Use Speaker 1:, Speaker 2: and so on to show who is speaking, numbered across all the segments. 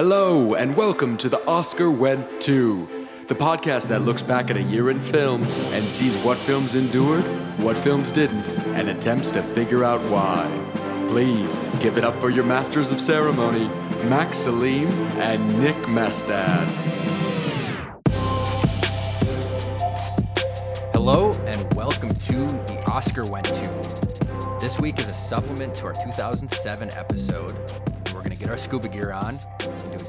Speaker 1: Hello, and welcome to the Oscar Went To, the podcast that looks back at a year in film and sees what films endured, what films didn't, and attempts to figure out why. Please give it up for your masters of ceremony, Max Salim and Nick Mestad.
Speaker 2: Hello and welcome to the Oscar Went To. This week is a supplement to our 2007 episode. We're going to get our scuba gear on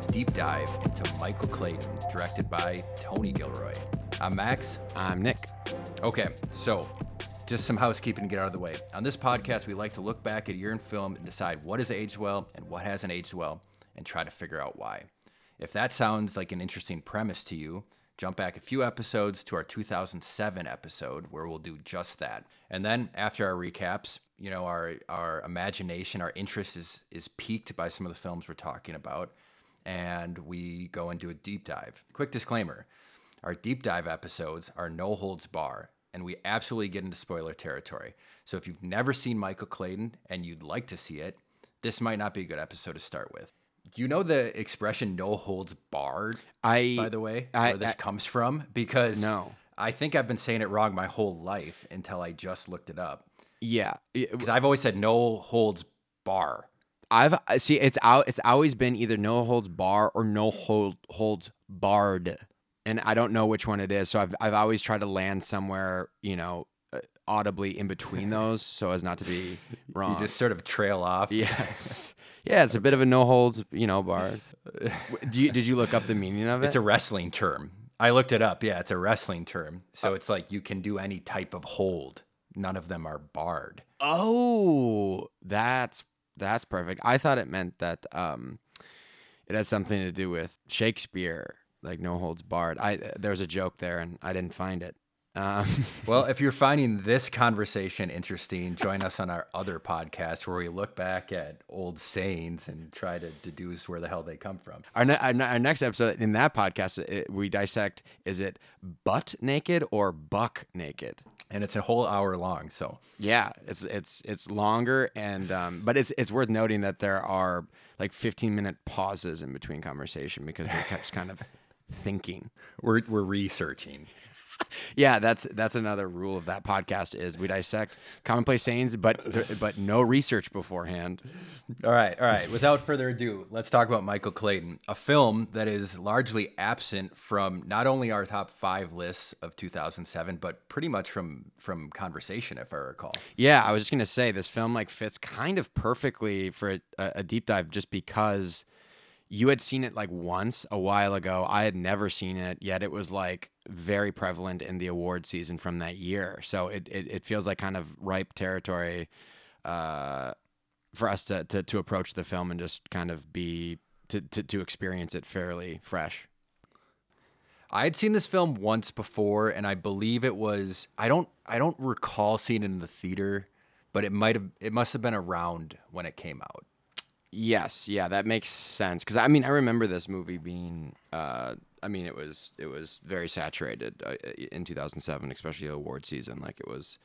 Speaker 2: deep dive into Michael Clayton, directed by Tony Gilroy. I'm Max.
Speaker 3: I'm Nick.
Speaker 2: Okay, so just some housekeeping to get out of the way. On this podcast, we like to look back at a year in film and decide what has aged well and what hasn't aged well and try to figure out why. If that sounds like an interesting premise to you, jump back a few episodes to our 2007 episode where we'll do just that. And then after our recaps, you know, our our imagination, our interest is is piqued by some of the films we're talking about, and we go and do a deep dive. Quick disclaimer: our deep dive episodes are no holds bar, and we absolutely get into spoiler territory. So if you've never seen Michael Clayton and you'd like to see it, this might not be a good episode to start with. Do you know the expression "no holds barred"?
Speaker 3: I
Speaker 2: by the way,
Speaker 3: I-
Speaker 2: where this
Speaker 3: I-
Speaker 2: comes from? Because
Speaker 3: No.
Speaker 2: I think I've been saying it wrong my whole life until I just looked it up.
Speaker 3: yeah,
Speaker 2: Because I've always said "no holds bar."
Speaker 3: I've see it's out. It's always been either no holds bar or no hold holds barred, and I don't know which one it is. So I've I've always tried to land somewhere, you know, uh, audibly in between those, so as not to be wrong.
Speaker 2: You just sort of trail off.
Speaker 3: yes, yeah, it's a bit of a no holds, you know, barred. Do you, did you look up the meaning of it?
Speaker 2: It's a wrestling term. I looked it up. Yeah, it's a wrestling term. So it's like you can do any type of hold. None of them are barred.
Speaker 3: Oh, that's that's perfect. I thought it meant that um, it has something to do with Shakespeare, like no holds barred. I there was a joke there, and I didn't find it. Um,
Speaker 2: Well, if you're finding this conversation interesting, join us on our other podcast where we look back at old sayings and try to deduce where the hell they come from.
Speaker 3: our, ne- our, ne- our next episode in that podcast, it, we dissect: is it butt naked or buck naked?
Speaker 2: And it's a whole hour long. So
Speaker 3: Yeah, it's it's it's longer, and um, but it's it's worth noting that there are like 15 minute pauses in between conversation because we're just kind of thinking.
Speaker 2: we're, we're researching.
Speaker 3: Yeah, that's that's another rule of that podcast is we dissect commonplace sayings, but but no research beforehand.
Speaker 2: All right, all right. Without further ado, let's talk about Michael Clayton, a film that is largely absent from not only our top five lists of 2007, but pretty much from from conversation, if I recall.
Speaker 3: Yeah, I was just gonna say this film like fits kind of perfectly for a, a deep dive, just because you had seen it like once a while ago. I had never seen it yet. It was like very prevalent in the award season from that year, so it it, it feels like kind of ripe territory. Uh, for us to, to to approach the film and just kind of be to, to, to experience it fairly fresh.
Speaker 2: I had seen this film once before, and I believe it was I don't I don't recall seeing it in the theater, but it might have it must have been around when it came out.
Speaker 3: Yes, yeah, that makes sense. Because I mean, I remember this movie being, uh, I mean, it was it was very saturated uh, in 2007, especially the award season. Like it was,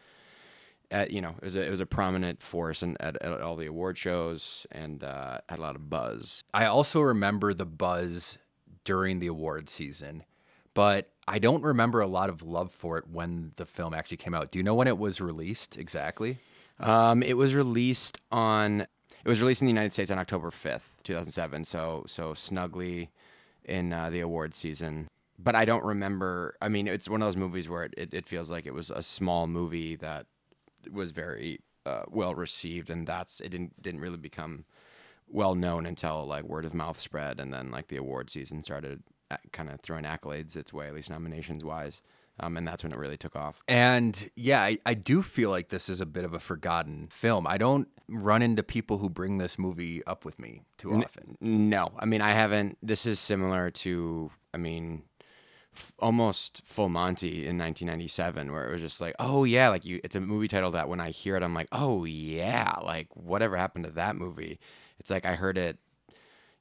Speaker 3: at, you know, it was a, it was a prominent force in, at, at all the award shows and uh, had a lot of buzz.
Speaker 2: I also remember the buzz during the award season, but I don't remember a lot of love for it when the film actually came out. Do you know when it was released exactly?
Speaker 3: Um, it was released on. It was released in the United States on October 5th, 2007. So so snugly in uh, the award season. But I don't remember. I mean, it's one of those movies where it, it, it feels like it was a small movie that was very uh, well received, and that's it didn't didn't really become well known until like word of mouth spread, and then like the award season started kind of throwing accolades its way, at least nominations wise. Um, and that's when it really took off.
Speaker 2: And yeah, I, I do feel like this is a bit of a forgotten film. I don't run into people who bring this movie up with me too often.
Speaker 3: No, I mean I haven't. This is similar to, I mean, f- almost Full Monty in 1997, where it was just like, oh yeah, like you. It's a movie title that when I hear it, I'm like, oh yeah, like whatever happened to that movie? It's like I heard it,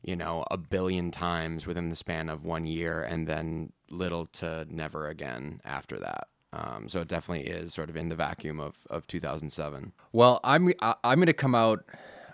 Speaker 3: you know, a billion times within the span of one year, and then little to never again after that. Um, so it definitely is sort of in the vacuum of, of 2007.
Speaker 2: Well, I'm I'm going to come out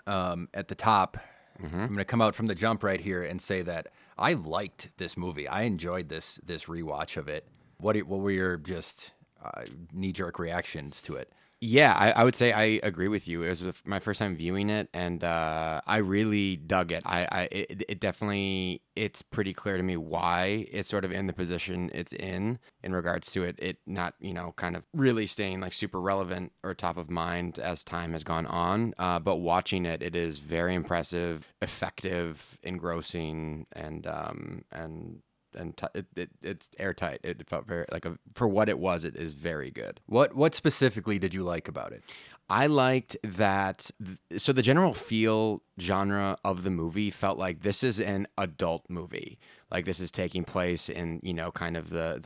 Speaker 2: um, at the top I'm going to come out from the jump right here and say that I liked this movie. I enjoyed this this rewatch of it. What what were your just uh, knee jerk reactions to it?
Speaker 3: Yeah, I, I would say I agree with you. It was my first time viewing it, and uh, I really dug it. I, I it, it definitely it's pretty clear to me why it's sort of in the position it's in in regards to it it not you know kind of really staying like super relevant or top of mind as time has gone on. Uh, but watching it, it is very impressive, effective, engrossing, and um, and and t- it, it, it's airtight. It felt very like a for what it was. It is very good.
Speaker 2: What what specifically did you like about it?
Speaker 3: I liked that. th- So the general feel genre of the movie felt like this is an adult movie. Like this is taking place in you know kind of the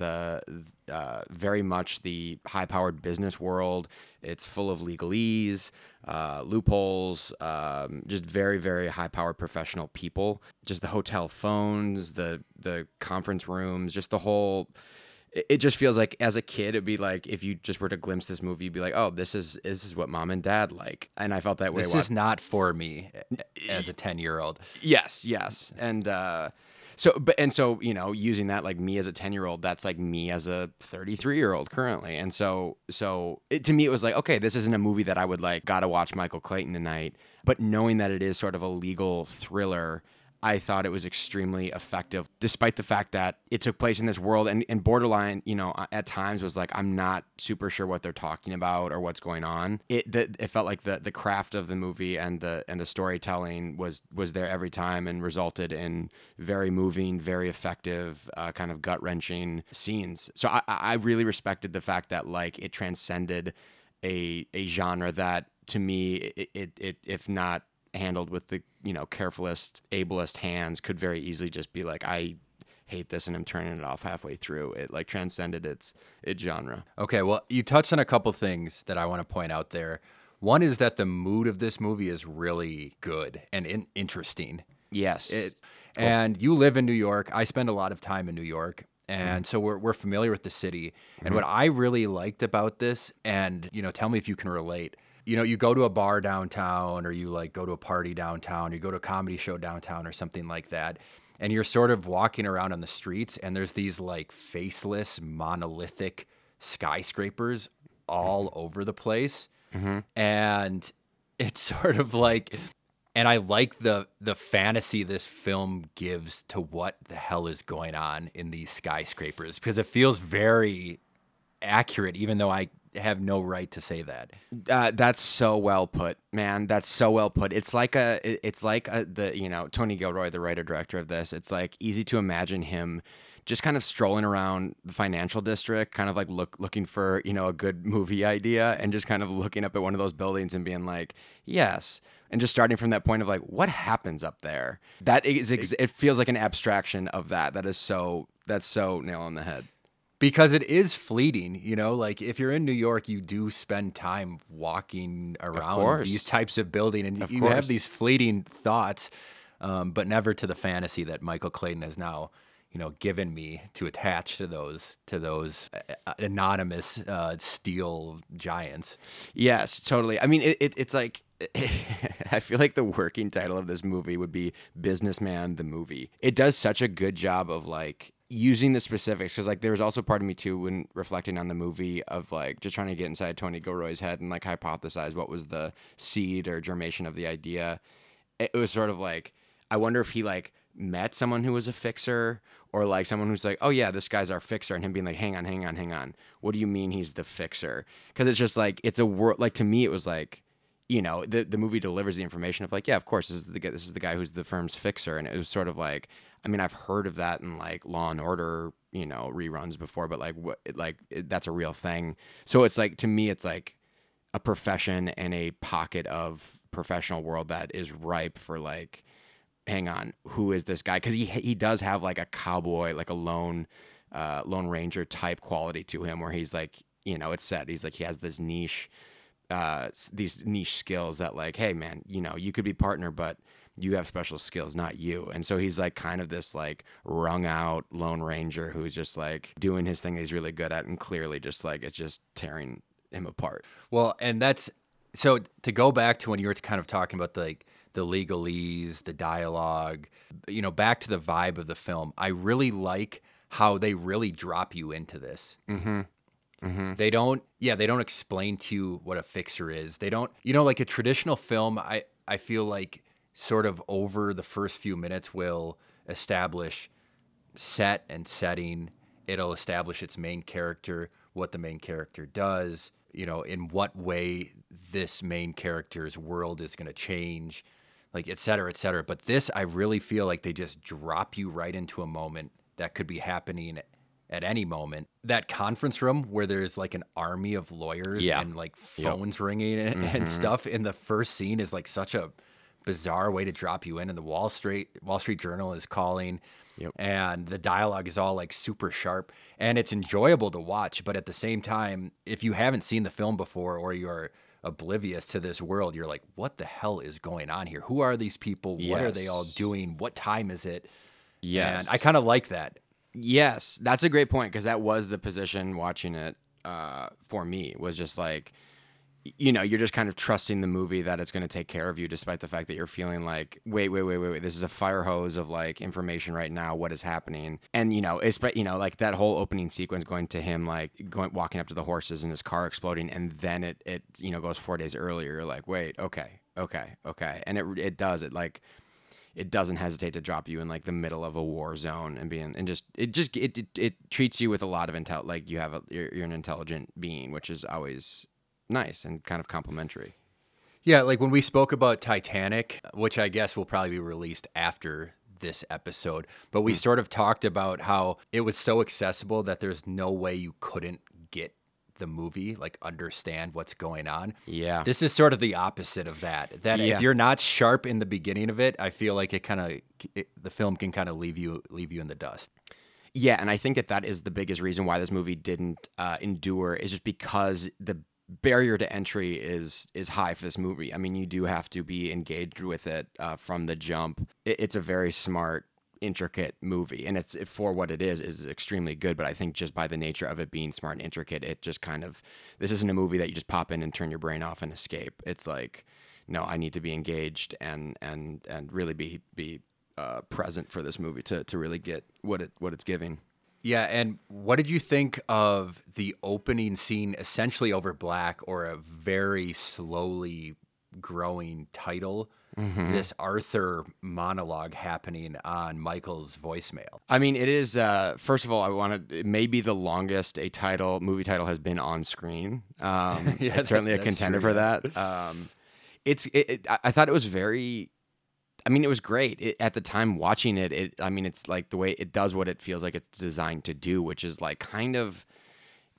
Speaker 3: the uh, very much the high powered business world. It's full of legalese, uh, loopholes, um, just very very high powered professional people. Just the hotel phones, the the conference rooms, just the whole it it just feels like as a kid it'd be like if you just were to glimpse this movie you'd be like oh this is this is what mom and dad like and i felt that way
Speaker 2: This is not for me as a 10 year old.
Speaker 3: yes yes and uh so but and so you know using that like me as a 10 year old that's like me as a 33 year old currently. And so so it, to me it was like okay this isn't a movie that i would like gotta watch michael clayton tonight. But knowing that it is sort of a legal thriller I thought it was extremely effective, despite the fact that it took place in this world and, and borderline, you know, at times was like, I'm not super sure what they're talking about or what's going on. It the, it felt like the the craft of the movie and the and the storytelling was was there every time and resulted in very moving, very effective, uh, kind of gut wrenching scenes. So I, I really respected the fact that like it transcended a a genre that to me it, it, it if not handled with the you know carefulest ablest hands could very easily just be like i hate this and i'm turning it off halfway through it like transcended its its genre
Speaker 2: Okay, well, you touched on a couple things that I want to point out there. One is that the mood of this movie is really good and in- interesting.
Speaker 3: yes
Speaker 2: It, and you live in New York. I spend a lot of time in New York. And
Speaker 3: Mm-hmm.
Speaker 2: so we're, we're familiar with the city. And what I really liked about this, and you know, tell me if you can relate. You know, you go to a bar downtown, or you like go to a party downtown, you go to a comedy show downtown, or something like that, and you're sort of walking around on the streets, and there's these like faceless, monolithic skyscrapers all mm-hmm. over the place, mm-hmm. and it's sort of like and I like the the fantasy this film gives to what the hell is going on in these skyscrapers because it feels very accurate, even though I have no right to say that.
Speaker 3: Uh, that's so well put, man. That's so well put. It's like a, it's like a, the, you know, Tony Gilroy, the writer director of this. It's like easy to imagine him just kind of strolling around the financial district, kind of like look looking for, you know, a good movie idea, and just kind of looking up at one of those buildings and being like, yes, and just starting from that point of like, what happens up there? That is, ex- it feels like an abstraction of that. That is so, that's so nail on the head.
Speaker 2: Because it is fleeting, you know, like if you're in New York, you do spend time walking around these types of building and
Speaker 3: Of
Speaker 2: you have these fleeting thoughts, um, but never to the fantasy that Michael Clayton has now, you know, given me to attach to those to those uh, anonymous uh, steel giants.
Speaker 3: Yes, totally. I mean, it, it, it's like I feel like the working title of this movie would be "Businessman the Movie." It does such a good job of like using the specifics because like there was also part of me too when reflecting on the movie of like just trying to get inside Tony Gilroy's head and like hypothesize what was the seed or germination of the idea. It was sort of like I wonder if he like met someone who was a fixer or like someone who's like, oh yeah, this guy's our fixer, and him being like, hang on, hang on, hang on, what do you mean he's the fixer? Because it's just like it's a world. Like to me, it was like, you know, the the movie delivers the information of like, yeah, of course, this is the this is the guy who's the firm's fixer, and it was sort of like, I mean, I've heard of that in like Law and Order, you know, reruns before, but like what, like it, that's a real thing. So it's like to me, it's like a profession and a pocket of professional world that is ripe for like hang on who is this guy because he he does have like a cowboy like a lone uh lone ranger type quality to him where he's like you know it's said he's like he has this niche uh these niche skills that like hey man you know you could be partner but you have special skills not you and so he's like kind of this like wrung out lone ranger who's just like doing his thing that he's really good at and clearly just like it's just tearing him apart
Speaker 2: Well, and that's so to go back to when you were kind of talking about the, like the legalese, the dialogue, you know, back to the vibe of the film. I really like how they really drop you into this.
Speaker 3: Mm-hmm.
Speaker 2: They don't, yeah, they don't explain to you what a fixer is. They don't, you know, like a traditional film. I I feel like sort of over the first few minutes will establish set and setting. It'll establish its main character, what the main character does, you know, in what way this main character's world is going to change, like et cetera, et cetera. But this, I really feel like they just drop you right into a moment that could be happening at any moment. That conference room where there's like an army of lawyers
Speaker 3: Yeah.
Speaker 2: and like phones ringing and, and stuff in the first scene is like such a bizarre way to drop you in. And the Wall Street Wall Street Journal is calling,
Speaker 3: Yep.
Speaker 2: and the dialogue is all like super sharp and it's enjoyable to watch. But at the same time, if you haven't seen the film before or you're oblivious to this world, you're like, what the hell is going on here? Who are these people? What are they all doing? What time is it?
Speaker 3: Yes.
Speaker 2: And I kind of like that.
Speaker 3: Yes, that's a great point because that was the position watching it uh, for me was just like, you know, you're just kind of trusting the movie that it's going to take care of you, despite the fact that you're feeling like, wait, wait, wait, wait, wait, this is a fire hose of like information right now. What is happening? And you know, it's but you know, like that whole opening sequence going to him, like going walking up to the horses and his car exploding, and then it it you know goes four days earlier. You're like, wait, okay, okay, okay, and it it does it like it doesn't hesitate to drop you in like the middle of a war zone and being and just it just it it, it treats you with a lot of intel like you have a you're, you're an intelligent being which is always nice and kind of complimentary
Speaker 2: Yeah, like when we spoke about Titanic, which I guess will probably be released after this episode, but we sort of talked about how it was so accessible that there's no way you couldn't get the movie, like understand what's going on.
Speaker 3: yeah
Speaker 2: This is sort of the opposite of that. That
Speaker 3: Yeah.
Speaker 2: if you're not sharp in the beginning of it, I feel like it kind of the film can kind of leave you leave you in the dust.
Speaker 3: Yeah, and I think that that is the biggest reason why this movie didn't uh, endure is just because the barrier to entry is is high for this movie. I mean, you do have to be engaged with it uh, from the jump. It, it's a very smart, intricate movie, and it's for what it is is extremely good. But I think just by the nature of it being smart and intricate, it just kind of this isn't a movie that you just pop in and turn your brain off and escape. It's like no, I need to be engaged and and and really be be uh, present for this movie to to really get what it what it's giving.
Speaker 2: Yeah, and what did you think of the opening scene, essentially over black, or a very slowly growing title? This Arthur monologue happening on Michael's voicemail.
Speaker 3: I mean, it is. Uh, first of all, I want to. It may be the longest a title movie title has been on screen. Um,
Speaker 2: Yeah,
Speaker 3: it's certainly a contender
Speaker 2: true,
Speaker 3: for that. Um, it's. It, it, I I thought it was very. I mean, it was great it, at the time watching it. It. I mean, it's like the way it does what it feels like it's designed to do, which is like kind of.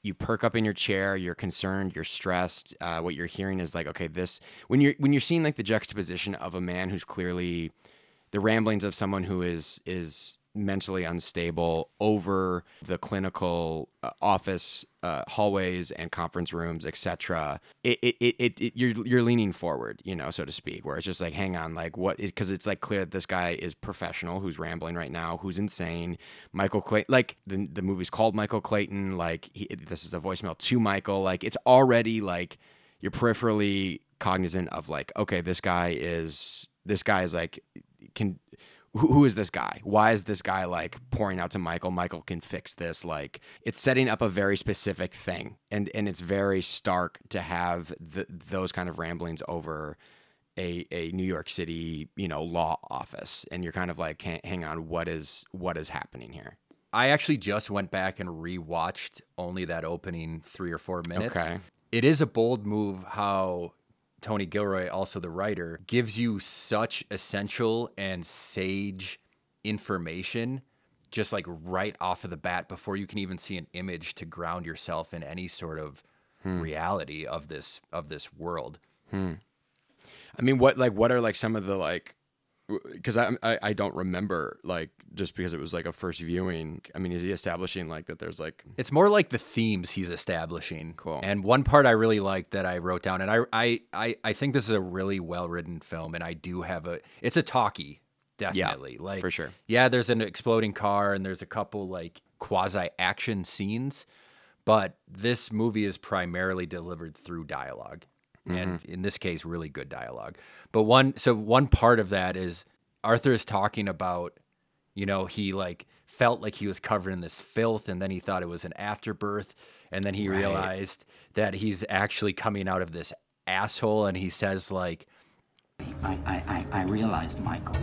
Speaker 3: You perk up in your chair. You're concerned. You're stressed. Uh, what you're hearing is like, okay, this when you're when you're seeing like the juxtaposition of a man who's clearly the ramblings of someone who is is mentally unstable over the clinical uh, office uh, hallways and conference rooms etc it, it, it, it, you're you're leaning forward you know so to speak where it's just like hang on like what because it's like clear that this guy is professional who's rambling right now who's insane. Michael clayton like the, the movie's called michael clayton like he, this is a voicemail to michael. Like it's already like you're peripherally cognizant of like okay this guy is this guy is like can who, who is this guy? Why is this guy like pouring out to michael? Michael can fix this. Like it's setting up a very specific thing and and it's very stark to have the, those kind of ramblings over a, a new york city you know law office. And you're kind of like hang, hang on what is what is happening here?
Speaker 2: I actually just went back and rewatched only that opening three or four minutes.
Speaker 3: Okay.
Speaker 2: It is a bold move how Tony Gilroy, also the writer, gives you such essential and sage information just like right off of the bat before you can even see an image to ground yourself in any sort of hmm. reality of this of this world. Hmm.
Speaker 3: I mean, what like what are like some of the like because I, I I don't remember like just because it was like a first viewing. I mean, is he establishing like that? There's like
Speaker 2: It's more like the themes he's establishing.
Speaker 3: Cool.
Speaker 2: And one part I really like that I wrote down, and I I I, I think this is a really well written film, and I do have a it's a talkie, definitely. like
Speaker 3: for sure.
Speaker 2: Yeah, there's an exploding car and there's a couple like quasi action scenes, but this movie is primarily delivered through dialogue. And mm-hmm. in this case, really good dialogue. But one, so one part of that is Arthur is talking about, you know, he like felt like he was covered in this filth, and then he thought it was an afterbirth, and then he realized that he's actually coming out of this asshole, and he says like,
Speaker 4: I, I, I, I realized, Michael,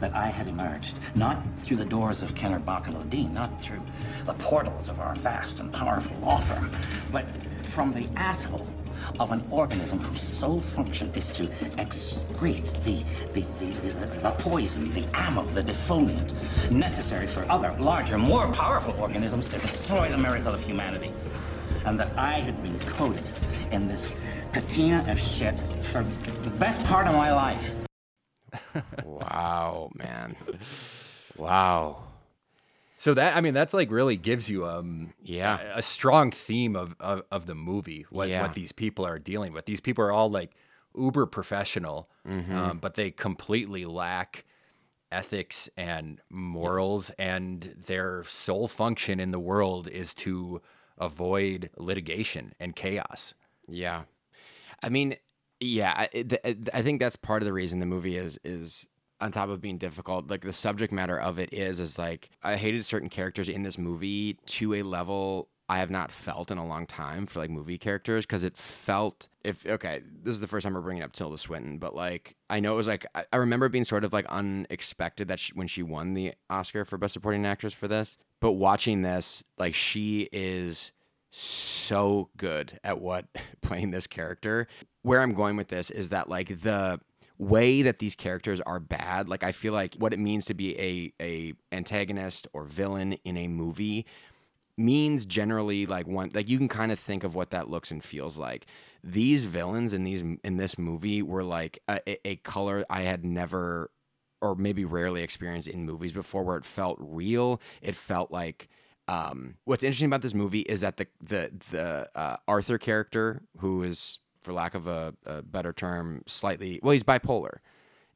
Speaker 4: that I had emerged not through the doors of Kenner Bach not through the portals of our vast and powerful law firm, but from the asshole of an organism whose sole function is to excrete the, the, the, the, the poison, the ammo, the defoliant necessary for other, larger, more powerful organisms to destroy the miracle of humanity. And that I had been coded in this patina of shit for the best part of my life.
Speaker 3: Wow, man. Wow.
Speaker 2: So that I mean, that's like really gives you um
Speaker 3: Yeah.
Speaker 2: a, a strong theme of, of of the movie. What
Speaker 3: Yeah.
Speaker 2: what these people are dealing with. These people are all like uber professional,
Speaker 3: Mm-hmm.
Speaker 2: um, but they completely lack ethics and morals, and their sole function in the world is to avoid litigation and chaos.
Speaker 3: Yeah, I mean, yeah, I, I think that's part of the reason the movie is is on top of being difficult. Like the subject matter of it is is like I hated certain characters in this movie to a level I have not felt in a long time for like movie characters because it felt if okay this is the first time we're bringing up Tilda Swinton but like I know it was like I, I remember being sort of like unexpected that she, when she won the Oscar for Best Supporting Actress for this but watching this like she is so good at what playing this character. Where I'm going with this is that like the way that these characters are bad, like I feel like what it means to be a a antagonist or villain in a movie means generally like one like you can kind of think of what that looks and feels like. These villains in these in this movie were like a, a- color I had never or maybe rarely experienced in movies before where it felt real. It felt like um, what's interesting about this movie is that the the the uh, Arthur character, who is, for lack of a, a better term, slightly well, he's bipolar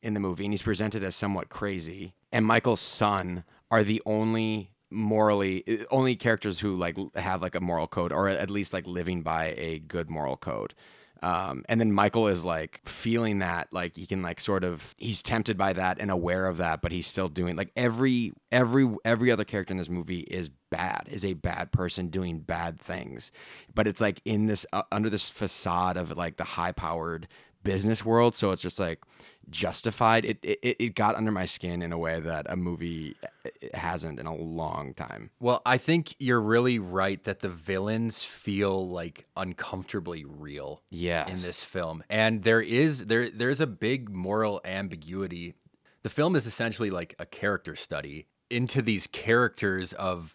Speaker 3: in the movie, and he's presented as somewhat crazy. And Michael's son are the only morally only characters who like have like a moral code, or at least like living by a good moral code. Um, and then Michael is like feeling that, like he can like sort of he's tempted by that and aware of that, but he's still doing like every every every other character in this movie is bad, is a bad person doing bad things, but it's like in this uh, under this facade of like the high powered business world, so it's just like justified. It, it it got under my skin in a way that a movie uh, hasn't in a long time.
Speaker 2: Well, I think you're really right that the villains feel like uncomfortably real
Speaker 3: Yes.
Speaker 2: in this film. And there is there there's a big moral ambiguity. The film is essentially like a character study into these characters of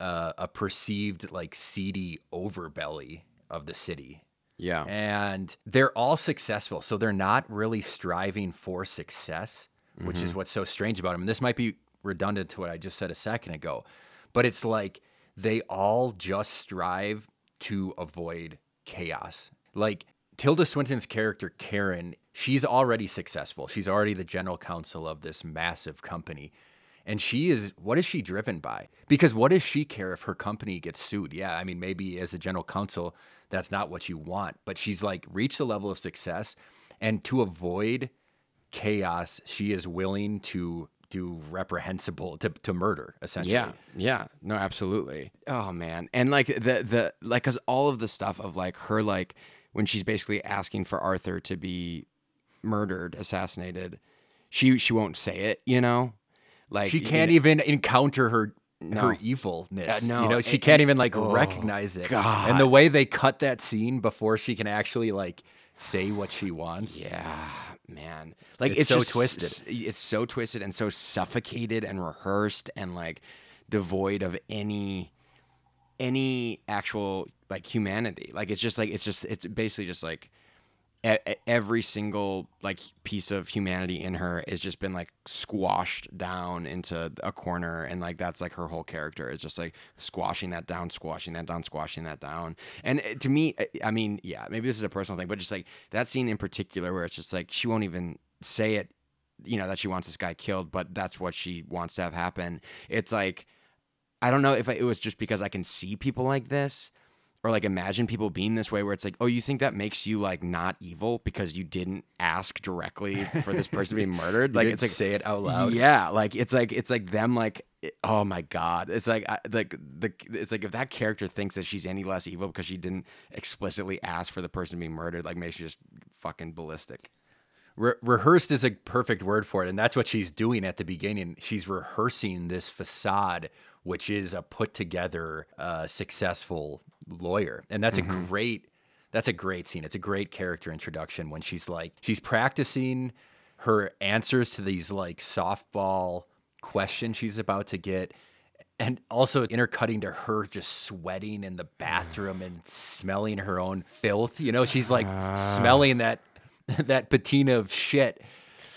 Speaker 2: uh, a perceived like seedy overbelly of the city.
Speaker 3: Yeah.
Speaker 2: And they're all successful. So they're not really striving for success, which
Speaker 3: Mm-hmm.
Speaker 2: is what's so strange about them. And this might be redundant to what I just said a second ago, but it's like they all just strive to avoid chaos. Like Tilda Swinton's character, Karen, she's already successful. She's already the general counsel of this massive company. And she is, what is she driven by? Because what does she care if her company gets sued? Yeah, I mean, maybe as a general counsel, that's not what you want. But she's like reached a level of success. And to avoid chaos, she is willing to do reprehensible, to, to murder, essentially.
Speaker 3: Yeah, yeah, no, absolutely. Oh man, and like the the like, cause all of the stuff of like her like when she's basically asking for Arthur to be murdered, assassinated, she she won't say it, you know, like
Speaker 2: She can't
Speaker 3: know-
Speaker 2: even encounter her
Speaker 3: No.
Speaker 2: her evilness.
Speaker 3: Uh, no,
Speaker 2: you know, she can't even like
Speaker 3: oh,
Speaker 2: recognize it.
Speaker 3: God.
Speaker 2: And the way they cut that scene before she can actually like say what she wants.
Speaker 3: Yeah, man. Like
Speaker 2: It's
Speaker 3: it's,
Speaker 2: so
Speaker 3: just
Speaker 2: twisted.
Speaker 3: It's so twisted and so suffocated and rehearsed and like devoid of any any actual like humanity. Like it's just like it's just it's basically just like every single like piece of humanity in her has just been like squashed down into a corner and like that's like her whole character is just like squashing that down squashing that down squashing that down. And uh, to me I- i mean yeah maybe this is a personal thing but just like that scene in particular where it's just like she won't even say it you know that she wants this guy killed but that's what she wants to have happen. It's like I don't know if I, it was just because I can see people like this, or like imagine people being this way where it's like, oh, you think that makes you like not evil because you didn't ask directly for this person to be murdered? like it's like
Speaker 2: say it out loud.
Speaker 3: Yeah, like it's like it's like them like oh my god. It's like I- like the it's like if that character thinks that she's any less evil because she didn't explicitly ask for the person to be murdered, like makes you just fucking ballistic.
Speaker 2: Re- rehearsed is a perfect word for it, and that's what she's doing at the beginning. She's rehearsing this facade, which is a put together, uh, successful lawyer, and that's a mm-hmm. great. That's a great scene. It's a great character introduction when she's like she's practicing her answers to these like softball questions she's about to get. And also intercutting to her just sweating in the bathroom and smelling her own filth. You know, she's like ah. smelling that that patina of shit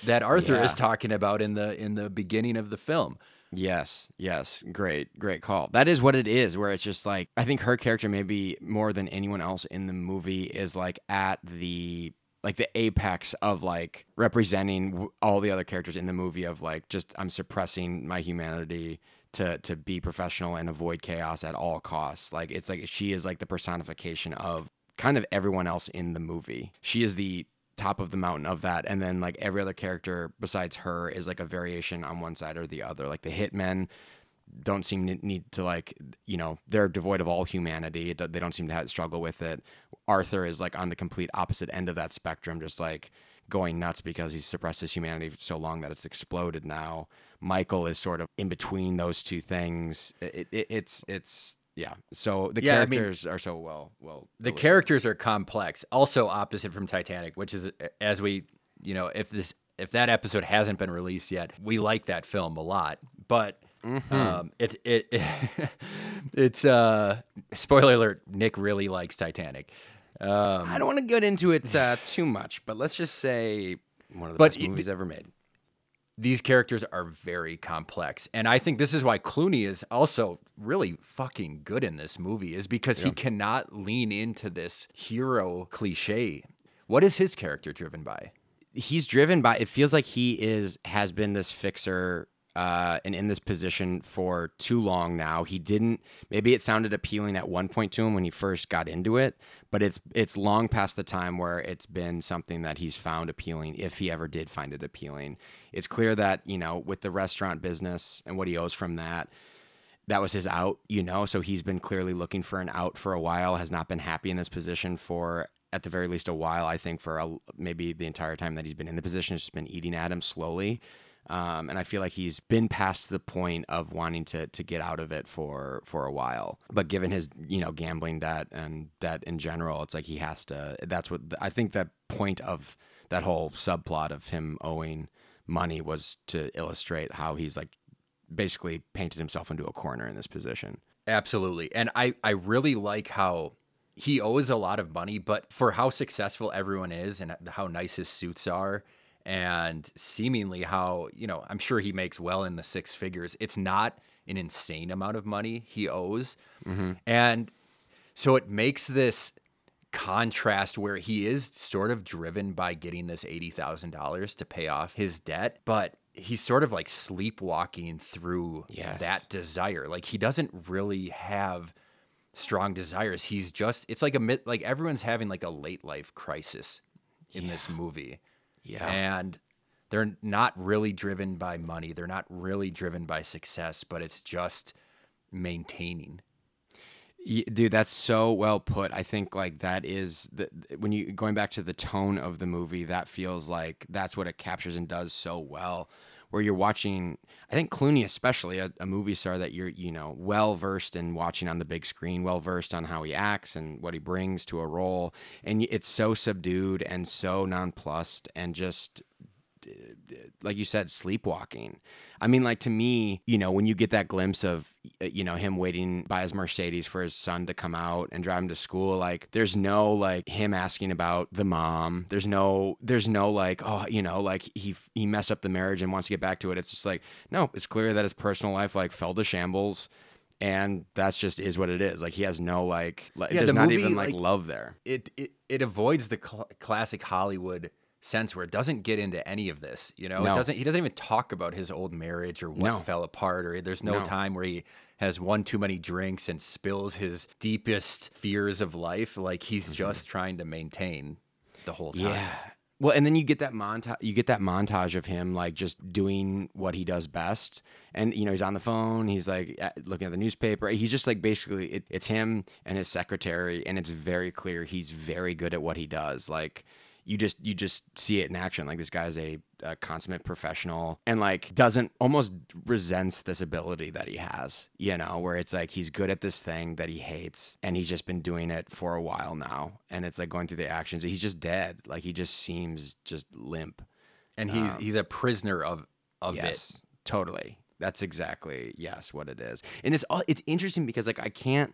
Speaker 2: that Arthur
Speaker 3: Yeah.
Speaker 2: is talking about in the in the beginning of the film.
Speaker 3: Yes, yes, great, great call. That is what it is. Where it's just like I think her character, maybe more than anyone else in the movie, is like at the like the apex of like representing all the other characters in the movie of like just I'm suppressing my humanity to to be professional and avoid chaos at all costs. Like it's like she is like the personification of kind of everyone else in the movie. She is the top of the mountain of that. And then like every other character besides her is like a variation on one side or the other. Like the hitmen don't seem to need to like you know they're devoid of all humanity. It they don't seem to have, struggle with it. Arthur is like on the complete opposite end of that spectrum just like going nuts because he's suppressed his humanity so long that it's exploded now. Michael is sort of in between those two things. It, it, it's it's yeah so the
Speaker 2: Yeah, I mean-
Speaker 3: characters are so well well
Speaker 2: The
Speaker 3: illustrated.
Speaker 2: characters are complex, also opposite from Titanic, which is as we, you know, if this if that episode hasn't been released yet, we like that film a lot, but um, it it it's uh spoiler alert, Nick really likes Titanic. Um,
Speaker 3: i don't want to get into it uh, too much but let's just say one of the
Speaker 2: But
Speaker 3: best
Speaker 2: it-
Speaker 3: movies ever made
Speaker 2: these characters are very complex. And i think this is why clooney is also really fucking good in this movie is because he cannot lean into this hero cliche. What is his character driven by?
Speaker 3: He's driven by it feels like he is has been this fixer uh, and in this position for too long now. He didn't. Maybe it sounded appealing at one point to him when he first got into it, but it's it's long past the time where it's been something that he's found appealing, if he ever did find it appealing. It's clear that you know with the restaurant business and what he owes from that, that was his out, you know. So he's been clearly looking for an out for a while. Has not been happy in this position for at the very least a while. I think for a, maybe the entire time that he's been in the position, it's just been eating at him slowly. Um, and I feel like he's been past the point of wanting to to get out of it for for a while. But given his you know gambling debt and debt in general, it's like he has to. That's what I think. That point of that whole subplot of him owing money was to illustrate how he's like basically painted himself into a corner in this position.
Speaker 2: Absolutely. And I, I really like how he owes a lot of money, but for how successful everyone is and how nice his suits are, and seemingly how, you know, I'm sure he makes well in the six figures. It's not an insane amount of money he owes. Mm-hmm. And so it makes this contrast where he is sort of driven by getting this $80,000 to pay off his debt, but he's sort of like sleepwalking through
Speaker 3: Yes.
Speaker 2: that desire. Like he doesn't really have strong desires. He's just it's like a mid like everyone's having like a late life crisis in this movie.
Speaker 3: Yeah.
Speaker 2: And they're not really driven by money. They're not really driven by success, but it's just maintaining.
Speaker 3: Dude, that's so well put. I think like that is the when you going back to the tone of the movie, that feels like that's what it captures and does so well. Where you're watching, I think Clooney, especially a, a movie star that you're you know well versed in watching on the big screen, well versed on how he acts and what he brings to a role, and it's so subdued and so nonplussed and just like you said, sleepwalking. I mean, like to me, you know, when you get that glimpse of, you know, him waiting by his Mercedes for his son to come out and drive him to school, like there's no like him asking about the mom. There's no, there's no like, oh, you know, like he he messed up the marriage and wants to get back to it. It's just like, no, it's clear that his personal life like fell to shambles. And that's just is what it is. Like he has no like, like
Speaker 2: Yeah,
Speaker 3: there's
Speaker 2: the
Speaker 3: not
Speaker 2: movie,
Speaker 3: even like,
Speaker 2: like-
Speaker 3: love there.
Speaker 2: It it, it avoids the cl- classic Hollywood sense where it doesn't get into any of this. You know,
Speaker 3: No.
Speaker 2: it doesn't. He doesn't even talk about his old marriage or what
Speaker 3: No.
Speaker 2: fell apart, or there's no,
Speaker 3: No.
Speaker 2: time where he has one too many drinks and spills his deepest fears of life. Like he's just trying to maintain the whole time.
Speaker 3: Mm-hmm. Yeah. Well, and then you get that montage. You get that montage of him like just doing what he does best, and you know he's on the phone. He's like looking at the newspaper. He's just like basically it, it's him and his secretary, and it's very clear he's very good at what he does. Like you just you just see it in action. Like this guy's a, a consummate professional, and like doesn't almost resents this ability that he has. You know, where it's like he's good at this thing that he hates, and he's just been doing it for a while now, and it's like going through the actions. He's just dead. Like he just seems just limp.
Speaker 2: and he's um, he's a prisoner of of it.
Speaker 3: Totally. That's exactly yes what it is. And it's all it's interesting because like I can't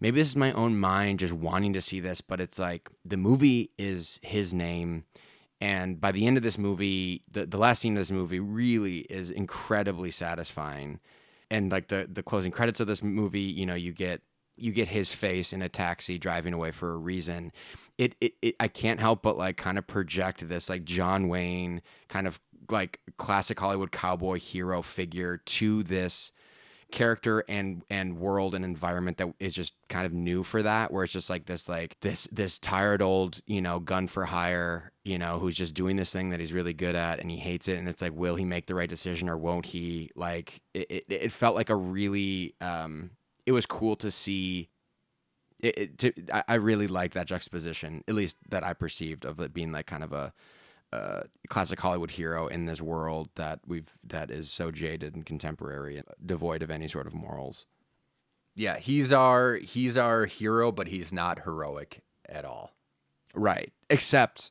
Speaker 3: maybe this is my own mind just wanting to see this, but it's like the movie is his name and by the end of this movie, the, the last scene of this movie really is incredibly satisfying. And like the the closing credits of this movie, you know, you get you get his face in a taxi driving away for a reason. It, it, it I can't help but like kind of project this like John Wayne kind of like classic Hollywood cowboy hero figure to this character and and world and environment that is just kind of new for that where it's just like this like this this tired old you know gun for hire you know who's just doing this thing that he's really good at and he hates it. And it's like will he make the right decision or won't he? Like it, it, it felt like a really um it was cool to see it, it to, I, I really liked that juxtaposition at least that i perceived of it being like kind of a uh, classic Hollywood hero in this world that we've that is so jaded and contemporary and devoid of any sort of morals.
Speaker 2: Yeah, he's our he's our hero, but he's not heroic at all.
Speaker 3: Right. Except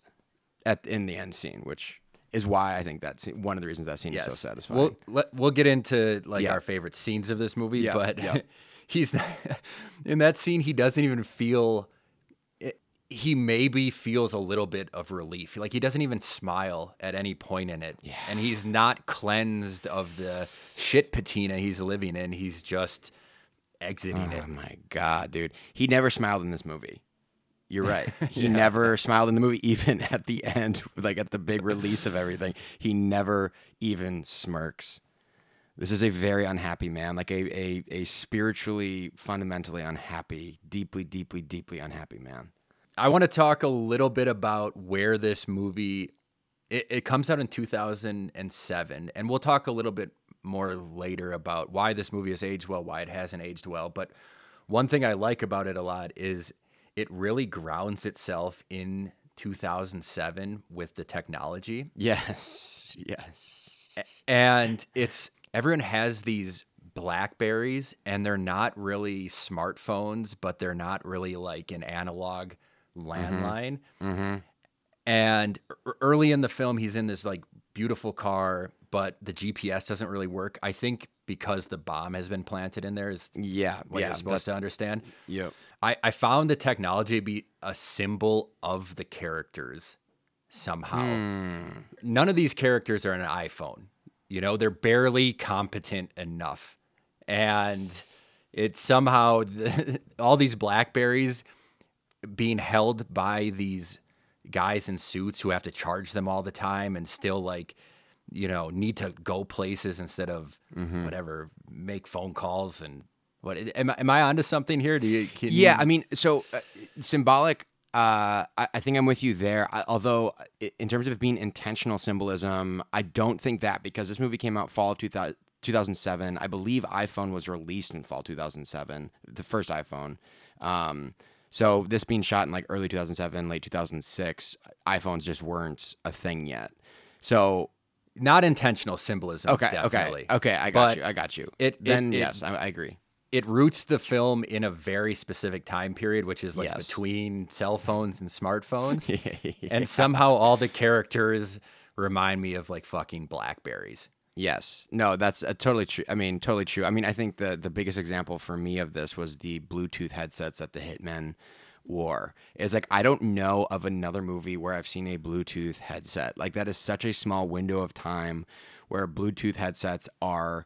Speaker 3: at in the end scene, which is why I think that's one of the reasons that scene is so satisfying.
Speaker 2: We'll let, we'll get into like
Speaker 3: Yeah.
Speaker 2: our favorite scenes of this movie,
Speaker 3: Yeah,
Speaker 2: but
Speaker 3: yeah.
Speaker 2: he's in that scene. He doesn't even feel. He maybe feels a little bit of relief. Like he doesn't even smile at any point in it,
Speaker 3: Yeah.
Speaker 2: and he's not cleansed of the shit patina he's living in. He's just exiting oh it.
Speaker 3: oh my god, dude. He never smiled in this movie. You're right. He never smiled in the movie, even at the end, like at the big release of everything. He never even smirks. This is a very unhappy man, like a, a, a spiritually, fundamentally unhappy, deeply, deeply, deeply unhappy man.
Speaker 2: I want to talk a little bit about where this movie it, it comes out in 2007 and we'll talk a little bit more later about why this movie has aged well, why it hasn't aged well, but one thing I like about it a lot is it really grounds itself in 2007 with the technology
Speaker 3: Yes, yes.
Speaker 2: and it's everyone has these blackberries and they're not really smartphones but they're not really like an analog landline
Speaker 3: Mm-hmm.
Speaker 2: and e- early in the film he's in this like beautiful car but the gps doesn't really work i think because the bomb has been planted in there is
Speaker 3: Yeah,
Speaker 2: what
Speaker 3: yeah.
Speaker 2: you're supposed to understand
Speaker 3: Yep.
Speaker 2: I, I found the technology to be a symbol of the characters somehow
Speaker 3: Hmm.
Speaker 2: none of these characters are an iPhone. You know, they're barely competent enough. And it's somehow the, all these Blackberries being held by these guys in suits who have to charge them all the time and still like, you know, need to go places instead of
Speaker 3: Mm-hmm.
Speaker 2: whatever, make phone calls and what am I, am I onto something here? Do you, can
Speaker 3: Yeah,
Speaker 2: you-
Speaker 3: I mean, so uh, symbolic. Uh, I, I think I'm with you there. I, although, in terms of being intentional symbolism, I don't think that because this movie came out fall of 2000, 2007. I believe iPhone was released in fall 2007, the first iPhone. Um, so this being shot in like early 2007, late 2006, iPhones just weren't a thing yet. So
Speaker 2: not intentional symbolism.
Speaker 3: okay,
Speaker 2: definitely.
Speaker 3: okay, okay, I got
Speaker 2: But
Speaker 3: you, I got you.
Speaker 2: it- it-
Speaker 3: then
Speaker 2: it-
Speaker 3: yes, I, I agree.
Speaker 2: it roots the film in a very specific time period, which is like
Speaker 3: Yes.
Speaker 2: between cell phones and smartphones.
Speaker 3: Yeah.
Speaker 2: And somehow all the characters remind me of like fucking Blackberries.
Speaker 3: Yes. No, that's uh, totally true. I mean, totally true. I mean, I think the the biggest example for me of this was the Bluetooth headsets that the Hitmen wore. It's like I don't know of another movie where I've seen a Bluetooth headset. Like that is such a small window of time where Bluetooth headsets are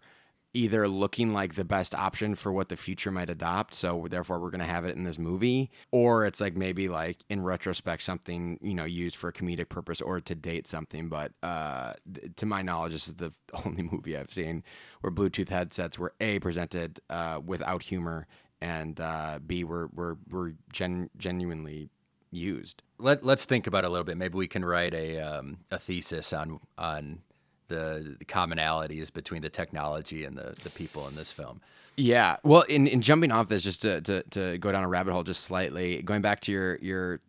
Speaker 3: either looking like the best option for what the future might adopt so therefore we're going to have it in this movie or it's like maybe like in retrospect something you know used for a comedic purpose or to date something but uh th- to my knowledge this is the only movie i've seen where bluetooth headsets were a presented uh without humor and uh b were were, were gen- genuinely used
Speaker 2: Let Let's think about it a little bit. Maybe we can write a um, a thesis on on the, the commonalities between the technology and the the people in this film.
Speaker 3: Yeah. Well, in, in jumping off this, just to, to, to go down a rabbit hole just slightly, going back to your your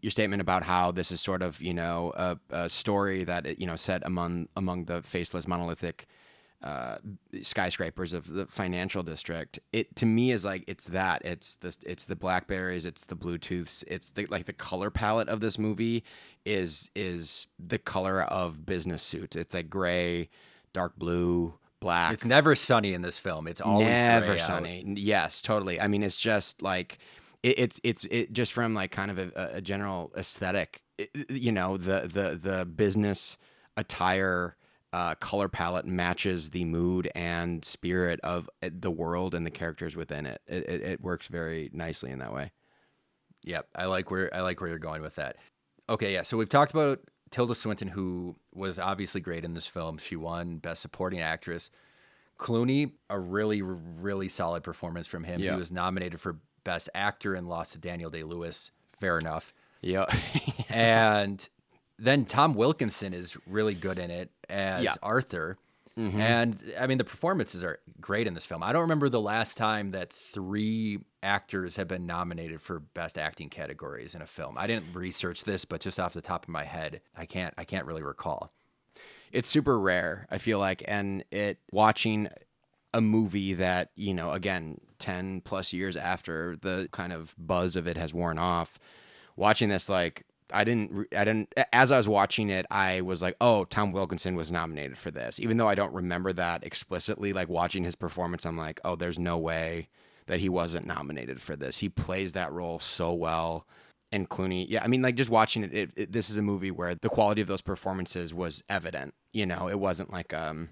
Speaker 3: your statement about how this is sort of you know a, a story that you know set among among the faceless monolithic uh, skyscrapers of the financial district. It to me is like it's that it's the it's the blackberries, it's the Bluetooths, it's the like the color palette of this movie is is the color of business suits. It's like gray, dark blue, black.
Speaker 2: It's never sunny in this film. It's always
Speaker 3: never
Speaker 2: gray out.
Speaker 3: sunny. Yes, totally. I mean, it's just like it, it's it's it just from like kind of a, a general aesthetic. it- you know, the the the business attire. Uh, color palette matches the mood and spirit of uh, the world and the characters within it. It, it. it works very nicely in that way.
Speaker 2: Yep, I like where I like where you're going with that. Okay, yeah. So we've talked about Tilda Swinton, who was obviously great in this film. She won Best Supporting Actress. Clooney, a really, really solid performance from him. He was nominated for Best Actor and lost to Daniel Day Lewis. Fair enough.
Speaker 3: Yeah,
Speaker 2: and then Tom Wilkinson is really good in it as
Speaker 3: Yeah.
Speaker 2: Arthur. Mm-hmm. And I mean, the performances are great in this film. I don't remember the last time that three actors have been nominated for best acting categories in a film. I didn't research this, but just off the top of my head, I can't I can't really recall.
Speaker 3: it's super rare i feel like and it watching a movie that you know again 10 plus years after the kind of buzz of it has worn off watching this like i didn't i didn't as i was watching it i was like oh tom wilkinson was nominated for this even though i don't remember that explicitly like watching his performance i'm like oh there's no way that he wasn't nominated for this he plays that role so well and Clooney. Yeah, I mean, like just watching it, it, it, this is a movie where the quality of those performances was evident. You know, it wasn't like um,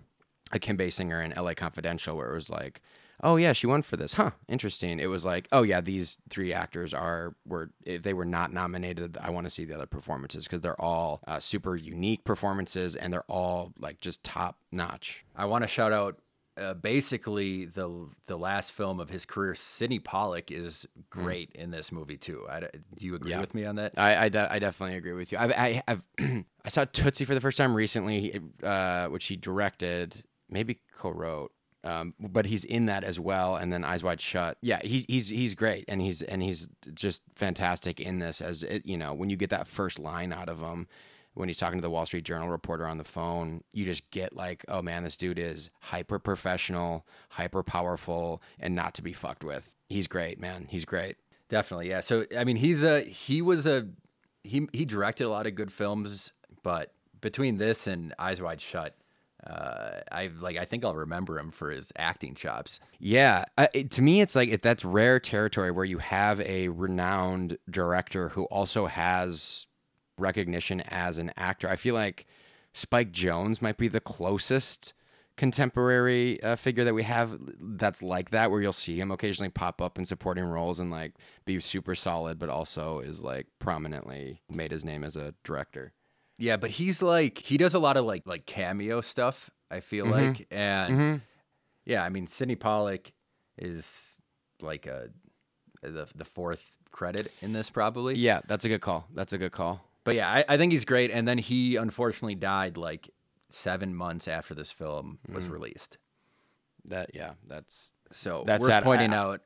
Speaker 3: a Kim Basinger in L.A. Confidential where it was like, oh yeah, she won for this, huh? Interesting. It was like, oh yeah, these three actors are were if they were not nominated, I want to see the other performances because they're all uh, super unique performances and they're all like just top notch.
Speaker 2: I want to shout out uh, basically the the last film of his career. Sidney Pollack is great in this movie too. I, do you agree
Speaker 3: Yeah.
Speaker 2: with me on that?
Speaker 3: I, I, de- I definitely agree with you. I've, I, I've I saw Tootsie for the first time recently, uh, which he directed, maybe co-wrote, um, but he's in that as well. And then Eyes Wide Shut. Yeah, he's he's he's great, and he's and he's just fantastic in this. As it, you know, when you get that first line out of him. When he's talking to the Wall Street Journal reporter on the phone, you just get like, oh man, this dude is hyper professional, hyper powerful, and not to be fucked with. He's great, man. He's great.
Speaker 2: Definitely, yeah. So I mean, he's a he was a he he directed a lot of good films, but between this and Eyes Wide Shut, uh, I like I think I'll remember him for his acting chops.
Speaker 3: Yeah, uh, it, to me, it's like it, that's rare territory where you have a renowned director who also has recognition as an actor. I feel like Spike Jonze might be the closest contemporary uh, figure that we have that's like that, where you'll see him occasionally pop up in supporting roles and like be super solid, but also is like prominently made his name as a director.
Speaker 2: Yeah, but he's like he does a lot of like like cameo stuff. I feel
Speaker 3: Mm-hmm.
Speaker 2: like, and yeah, I mean Sidney Pollack is like a the the fourth credit in this probably.
Speaker 3: Yeah, that's a good call. That's a good call.
Speaker 2: But yeah, I, I think he's great. And then he unfortunately died like seven months after this film was
Speaker 3: Mm.
Speaker 2: released.
Speaker 3: That yeah, that's
Speaker 2: So
Speaker 3: That's
Speaker 2: worth
Speaker 3: sad.
Speaker 2: pointing
Speaker 3: I-
Speaker 2: out.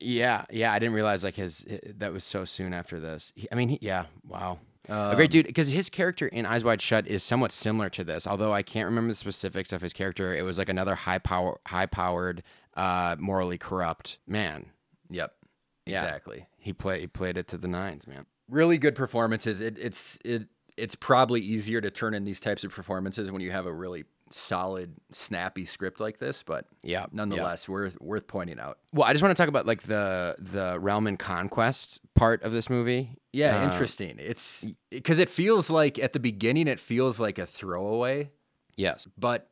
Speaker 3: Yeah, yeah, I didn't realize like his that was so soon after this. He, I mean, he, yeah, wow, a
Speaker 2: Um,
Speaker 3: great dude. Because his character in Eyes Wide Shut is somewhat similar to this, although I can't remember the specifics of his character. It was like another high power, high powered, uh, morally corrupt man.
Speaker 2: Yep.
Speaker 3: Yeah.
Speaker 2: Exactly.
Speaker 3: He played he played it to the nines, man.
Speaker 2: Really good performances. It, it's it it's probably easier to turn in these types of performances when you have a really solid, snappy script like this, but
Speaker 3: Yeah, yeah.
Speaker 2: nonetheless, worth worth pointing out.
Speaker 3: Well, I just want to talk about like the the realm and conquest part of this movie.
Speaker 2: Yeah,
Speaker 3: Uh,
Speaker 2: interesting. It's because it feels like at the beginning it feels like a throwaway,
Speaker 3: Yes.
Speaker 2: but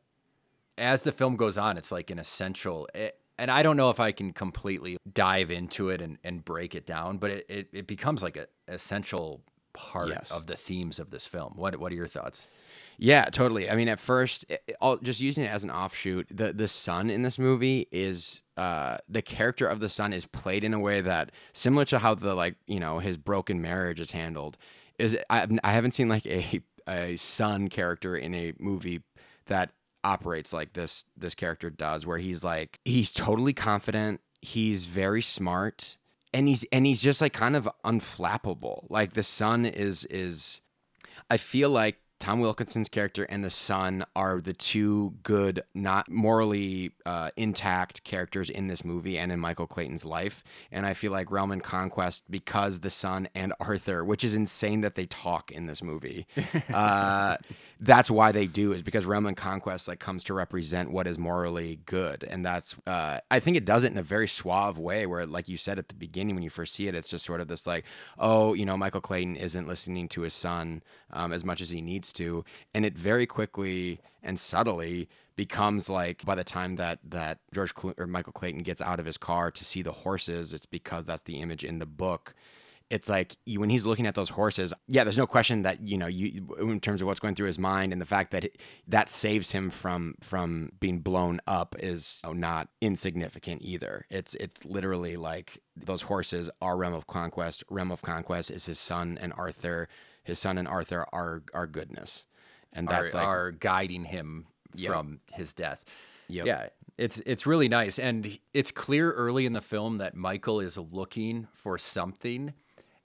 Speaker 2: as the film goes on, it's like an essential. It, and I don't know if I can completely dive into it and, and break it down, but it, it, it becomes like an essential part
Speaker 3: Yes.
Speaker 2: of the themes of this film. What what are your thoughts?
Speaker 3: Yeah, totally. I mean, at first, it, just using it as an offshoot, the the son in this movie is uh, the character of the son is played in a way that similar to how the like you know his broken marriage is handled. Is I I haven't seen like a a son character in a movie that operates like this this character does, where he's like he's totally confident, he's very smart, and he's and he's just like kind of unflappable. Like the son is is I feel like Tom Wilkinson's character and the son are the two good, not morally uh, intact characters in this movie and in Michael Clayton's life. And I feel like Realm and Conquest, because the son and Arthur, which is insane that they talk in this movie, uh, that's why they do is because Realm and Conquest like comes to represent what is morally good, and that's uh, I think it does it in a very suave way where, like you said at the beginning when you first see it, it's just sort of this like, oh, you know, Michael Clayton isn't listening to his son um, as much as he needs to, and it very quickly and subtly becomes like by the time that that George Clo- or Michael Clayton gets out of his car to see the horses, it's because that's the image in the book it's like you, when he's looking at those horses, yeah, there's no question that you know you in terms of what's going through his mind and the fact that it, that saves him from from being blown up is you know, not insignificant either. It's it's literally like those horses are realm of conquest. Realm of conquest is his son and Arthur. His son and Arthur are are goodness, and
Speaker 2: Are,
Speaker 3: that's like
Speaker 2: are guiding him
Speaker 3: Yep.
Speaker 2: from his death.
Speaker 3: Yep.
Speaker 2: Yeah, it's it's really nice, and it's clear early in the film that Michael is looking for something,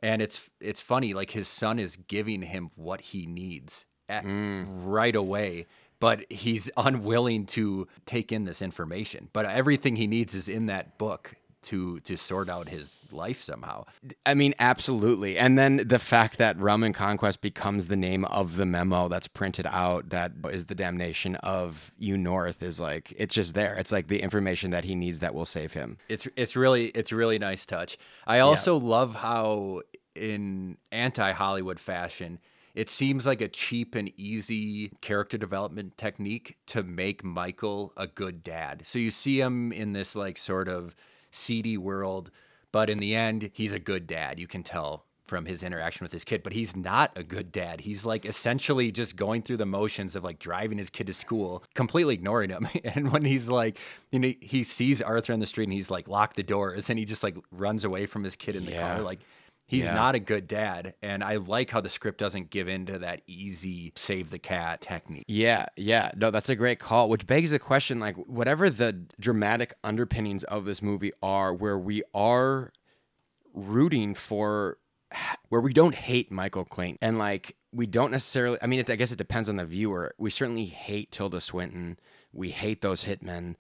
Speaker 2: and it's it's funny like his son is giving him what he needs at, mm. right away. But he's unwilling to take in this information. But everything he needs is in that book to to sort out his life somehow.
Speaker 3: I mean, absolutely. And then the fact that Realm and Conquest becomes the name of the memo that's printed out that is the damnation of U North is like it's just there. It's like the information that he needs that will save him.
Speaker 2: It's it's really it's really nice touch. I also love how in anti-Hollywood fashion, it seems like a cheap and easy character development technique to make Michael a good dad. So you see him in this like sort of seedy world, but in the end, he's a good dad. You can tell from his interaction with his kid, but he's not a good dad. He's like essentially just going through the motions of like driving his kid to school, completely ignoring him. And when he's like, you know, he sees Arthur on the street and he's like, lock the doors, and he just like runs away from his kid in the
Speaker 3: Yeah.
Speaker 2: car. Like, he's
Speaker 3: Yeah.
Speaker 2: not a good dad. And I like how the script doesn't give in to that easy save the cat technique.
Speaker 3: Yeah, yeah. No, that's a great call, which begs the question like whatever the dramatic underpinnings of this movie are where we are rooting for where we don't hate Michael Clayton and like we don't necessarily I mean it, I guess it depends on the viewer. We certainly hate Tilda Swinton. We hate those hitmen.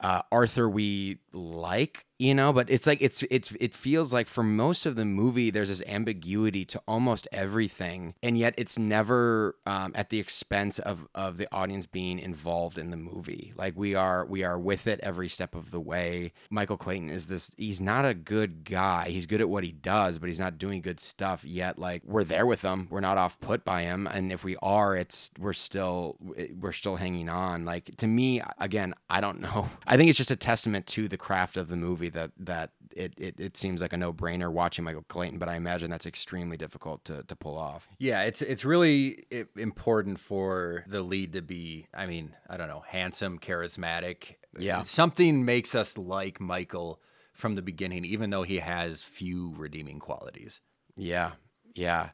Speaker 3: Uh, Arthur we like, you know, but it's like it's it's it feels like for most of the movie there's this ambiguity to almost everything, and yet it's never um, at the expense of of the audience being involved in the movie. Like we are we are with it every step of the way. Michael Clayton is this he's not a good guy. He's good at what he does, but he's not doing good stuff yet. Like we're there with him. We're not off put by him, and if we are, it's we're still we're still hanging on. Like to me, again, I don't know. I think it's just a testament to the craft of the movie that that it, it, it seems like a no brainer watching Michael Clayton, but I imagine that's extremely difficult to, to pull off.
Speaker 2: Yeah, it's it's really important for the lead to be, I mean, I don't know, handsome, charismatic.
Speaker 3: Yeah.
Speaker 2: Something makes us like Michael from the beginning, even though he has few redeeming qualities.
Speaker 3: Yeah, yeah,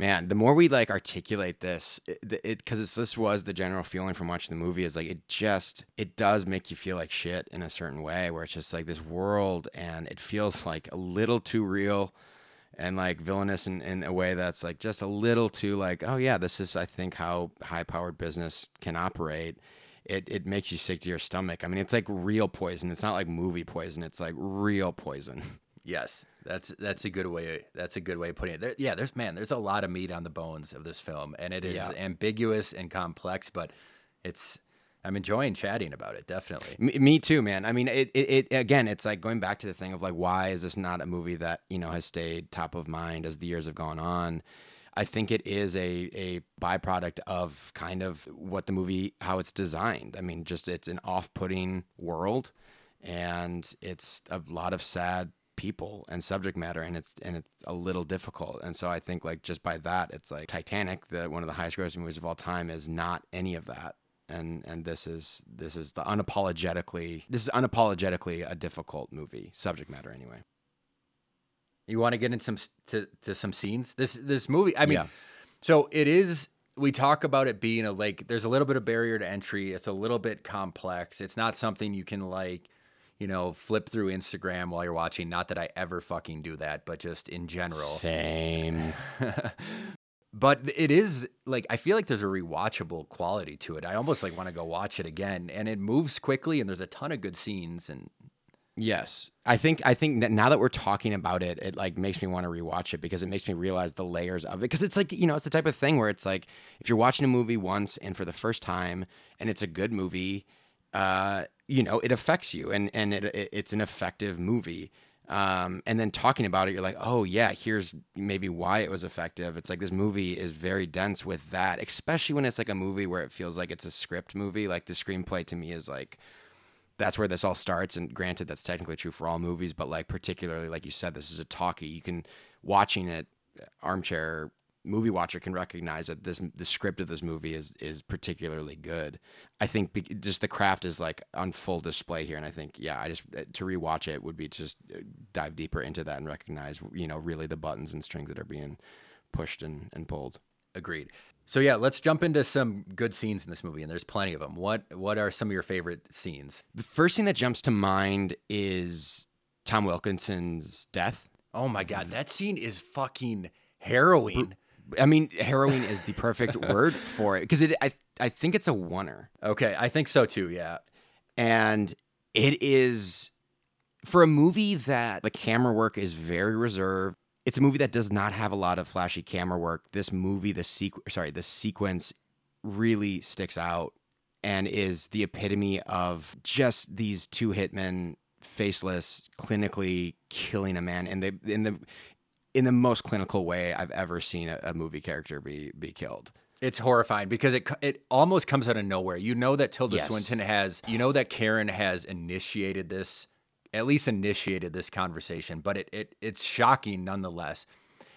Speaker 3: man. The more we like articulate this, it because it's this was the general feeling from watching the movie is like it just it does make you feel like shit in a certain way, where it's just like this world and it feels like a little too real. And like villainous in, in a way that's like just a little too like, oh yeah, this is I think how high powered business can operate. It it makes you sick to your stomach. I mean, it's like real poison. It's not like movie poison. It's like real poison.
Speaker 2: Yes, that's that's a good way. That's a good way of putting it. There, yeah, there's man, there's a lot of meat on the bones of this film, and it is
Speaker 3: Yeah.
Speaker 2: ambiguous and complex, but it's. I'm enjoying chatting about it. Definitely.
Speaker 3: Me, me too, man. I mean, it, it, it again, it's like going back to the thing of like, why is this not a movie that you know has stayed top of mind as the years have gone on? I think it is a a byproduct of kind of what the movie how it's designed. I mean, just it's an off-putting world, and it's a lot of sad people and subject matter and it's and it's a little difficult and so i think like just by that it's like titanic the one of the highest grossing movies of all time is not any of that and and this is this is the unapologetically this is unapologetically a difficult movie subject matter anyway
Speaker 2: You want to get into some to, to some scenes? This this movie, I mean,
Speaker 3: Yeah.
Speaker 2: so it is. We talk about it being a like. There's a little bit of barrier to entry. It's a little bit complex. It's not something you can like, you know, flip through Instagram while you're watching. Not that I ever fucking do that, but just in general.
Speaker 3: same
Speaker 2: but it is like I feel like there's a rewatchable quality to it. I almost like want to go watch it again, and it moves quickly, and there's a ton of good scenes, and
Speaker 3: Yes, I think I think that now that we're talking about it, it like makes me want to rewatch it because it makes me realize the layers of it. Because it's like you know, it's the type of thing where it's like if you're watching a movie once and for the first time, and it's a good movie, uh, you know, it affects you, and and it, it it's an effective movie. Um, and then talking about it, you're like, oh yeah, here's maybe why it was effective. It's like this movie is very dense with that, especially when it's like a movie where it feels like it's a script movie. Like the screenplay to me is like that's where this all starts. And granted, that's technically true for all movies, but like particularly, like you said, this is a talkie. You can watching it, armchair movie watcher can recognize that this the script of this movie is is particularly good. I think be, just the craft is like on full display here, and I think yeah, I just uh, to rewatch it would be just uh, dive deeper into that and recognize you know really the buttons and strings that are being pushed and, and pulled.
Speaker 2: Agreed. So yeah, let's jump into some good scenes in this movie, and there's plenty of them. What What are some of your favorite scenes?
Speaker 3: The first thing that jumps to mind is Tom Wilkinson's death.
Speaker 2: Oh my god, that scene is fucking harrowing.
Speaker 3: I mean, harrowing is the perfect word for it because it. I I think it's a oneer,
Speaker 2: Okay, I think so too. Yeah,
Speaker 3: and it is for a movie that the camera work is very reserved. It's a movie that does not have a lot of flashy camera work. This movie, the sequ- sorry, the sequence really sticks out and is the epitome of just these two hitmen, faceless, clinically killing a man, and they in the in the most clinical way I've ever seen a, a movie character be be killed.
Speaker 2: it's horrifying because it it almost comes out of nowhere. You know that Tilda
Speaker 3: Yes.
Speaker 2: Swinton has, you know that Karen has initiated this, at least initiated this conversation, but it, it it's shocking nonetheless.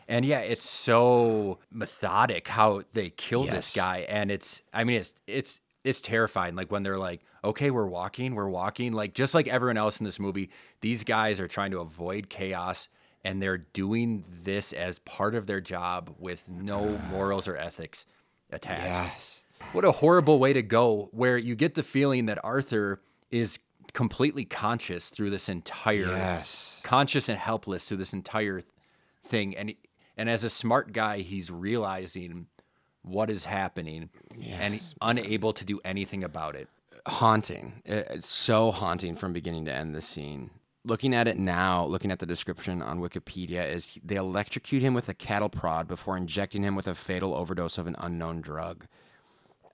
Speaker 2: And yeah, it's so methodic how they kill this guy, and it's I mean it's it's it's terrifying. Like when they're like, okay, we're walking, we're walking, like just like everyone else in this movie, these guys are trying to avoid chaos. And they're doing this as part of their job with no ah. morals or ethics attached.
Speaker 3: Yes.
Speaker 2: What a horrible way to go, where you get the feeling that Arthur is completely conscious through this entire,
Speaker 3: Yes.
Speaker 2: conscious and helpless through this entire thing, and and as a smart guy, he's realizing what is happening, and he's unable to do anything about it.
Speaker 3: haunting. It's so haunting from beginning to end. This scene. Looking at it now, looking at the description on Wikipedia, is they electrocute him with a cattle prod before injecting him with a fatal overdose of an unknown drug.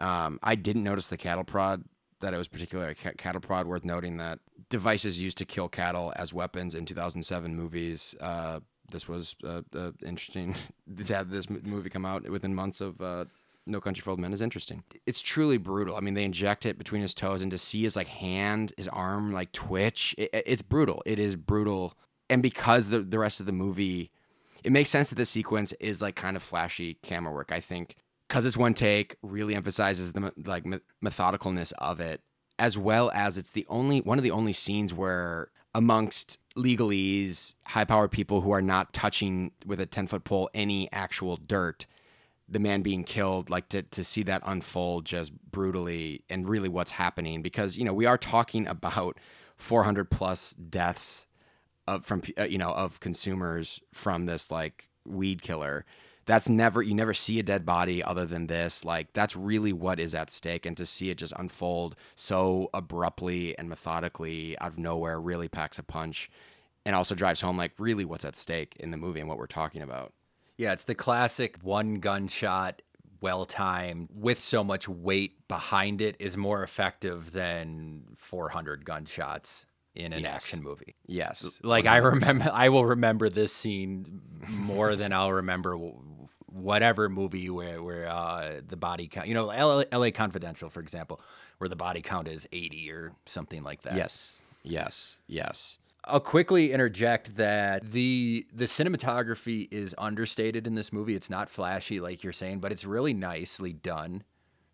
Speaker 3: Um, I didn't notice the cattle prod that it was particularly a cattle prod. Worth noting that devices used to kill cattle as weapons in 2007 movies. Uh, this was uh, uh, interesting to have this movie come out within months of uh, No Country for Old Men is interesting. It's truly brutal. I mean, they inject it between his toes, and to see his like hand, his arm like twitch, it, it- it's brutal. It is brutal, and because the the rest of the movie, it makes sense that the sequence is like kind of flashy camera work. I think because it's one take, really emphasizes the like methodicalness of it, as well as it's the only one of the only scenes where amongst legalese, high-powered people who are not touching with a ten-foot pole any actual dirt, the man being killed, like to to see that unfold just brutally and really what's happening because you know we are talking about 400 plus deaths of from uh, you know of consumers from this like weed killer. That's never you never see a dead body other than this. Like that's really what is at stake and to see it just unfold so abruptly and methodically out of nowhere really packs a punch and also drives home like really what's at stake in the movie and what we're talking about
Speaker 2: Yeah, it's the classic one gunshot, well timed, with so much weight behind it is more effective than 400 gunshots in an
Speaker 3: Yes.
Speaker 2: action movie.
Speaker 3: yes
Speaker 2: Like I remember, I will remember this scene more than I'll remember whatever movie where where uh, the body count, you know, LA, LA Confidential, for example, where the body count is 80 or something like that.
Speaker 3: Yes. Yes. Yes.
Speaker 2: I'll quickly interject that the the cinematography is understated in this movie. It's not flashy like you're saying, but it's really nicely done.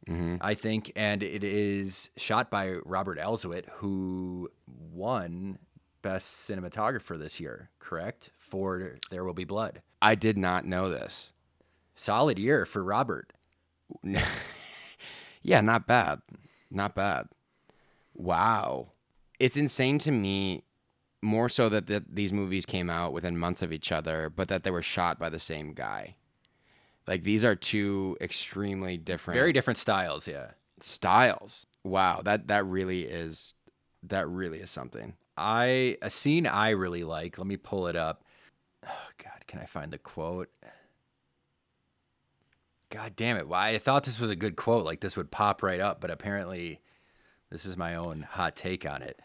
Speaker 2: Mm-hmm. I think, and it is shot by Robert Elswit, who won Best Cinematographer this year, correct? For There Will Be Blood.
Speaker 3: I did not know this.
Speaker 2: Solid year for Robert.
Speaker 3: Yeah, not bad. Not bad. Wow. It's insane to me more so that the, these movies came out within months of each other, but that they were shot by the same guy. Like these are two extremely different
Speaker 2: Very different styles, yeah.
Speaker 3: styles. Wow, that that really is that really is something.
Speaker 2: I a scene I really like. Let me pull it up. Oh God, can I find the quote? God damn it! Well, I thought this was a good quote, like this would pop right up, but apparently, this is my own hot take on it.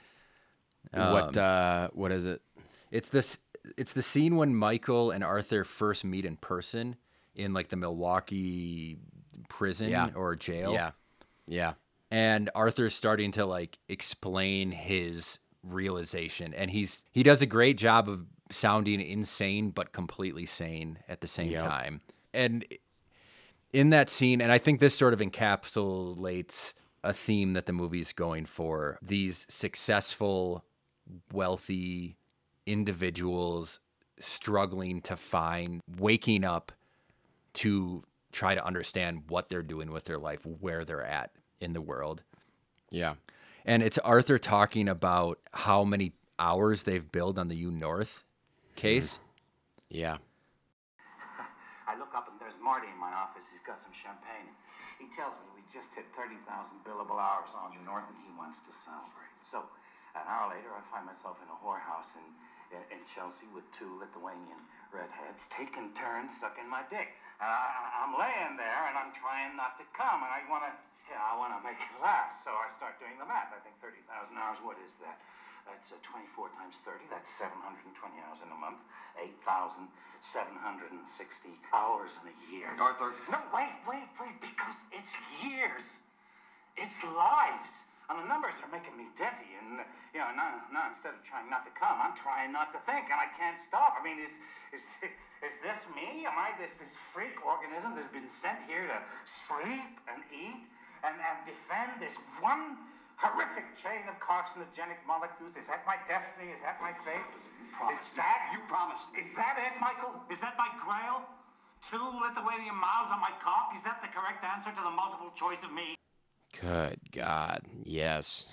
Speaker 3: What uh what is it?
Speaker 2: It's this. It's the scene when Michael and Arthur first meet in person in like the Milwaukee prison
Speaker 3: Yeah.
Speaker 2: or jail.
Speaker 3: Yeah. Yeah.
Speaker 2: and Arthur's starting to like explain his realization and he's he does a great job of sounding insane but completely sane at the same
Speaker 3: Yep.
Speaker 2: time. And in that scene and I think this sort of encapsulates a theme that the movie's going for. These successful wealthy individuals struggling to find waking up to try to understand what they're doing with their life, where they're at in the world.
Speaker 3: Yeah.
Speaker 2: And it's Arthur talking about how many hours they've billed on the U North case. Mm-hmm.
Speaker 3: Yeah.
Speaker 4: I look up and there's Marty in my office. He's got some champagne. He tells me we just hit 30,000 billable hours on U North and he wants to celebrate. So an hour later, I find myself in a whorehouse in, in, in Chelsea with two Lithuanian redheads taking turns sucking my dick. And I, I'm laying there and I'm trying not to come and I want to, yeah, I want to make it last. So I start doing the math. I think 30,000 hours, what is that? That's uh, 24 times 30. That's 720 hours in a month. 8,760 hours in a year.
Speaker 5: Arthur.
Speaker 4: No, wait, wait, wait, because it's years. It's lives. And the numbers are making me dizzy. And, you know, now, now instead of trying not to come, I'm trying not to think, and I can't stop. I mean, is, is, is this me? Am I this, this freak organism that's been sent here to sleep and eat and, and defend this one horrific chain of carcinogenic molecules? Is that my destiny? Is that my fate? Is that
Speaker 5: You promised.
Speaker 4: Is that it, Michael? Is that my grail? Two Lithuanian miles on my cock? Is that the correct answer to the multiple choice of me?
Speaker 3: Good God. Yes.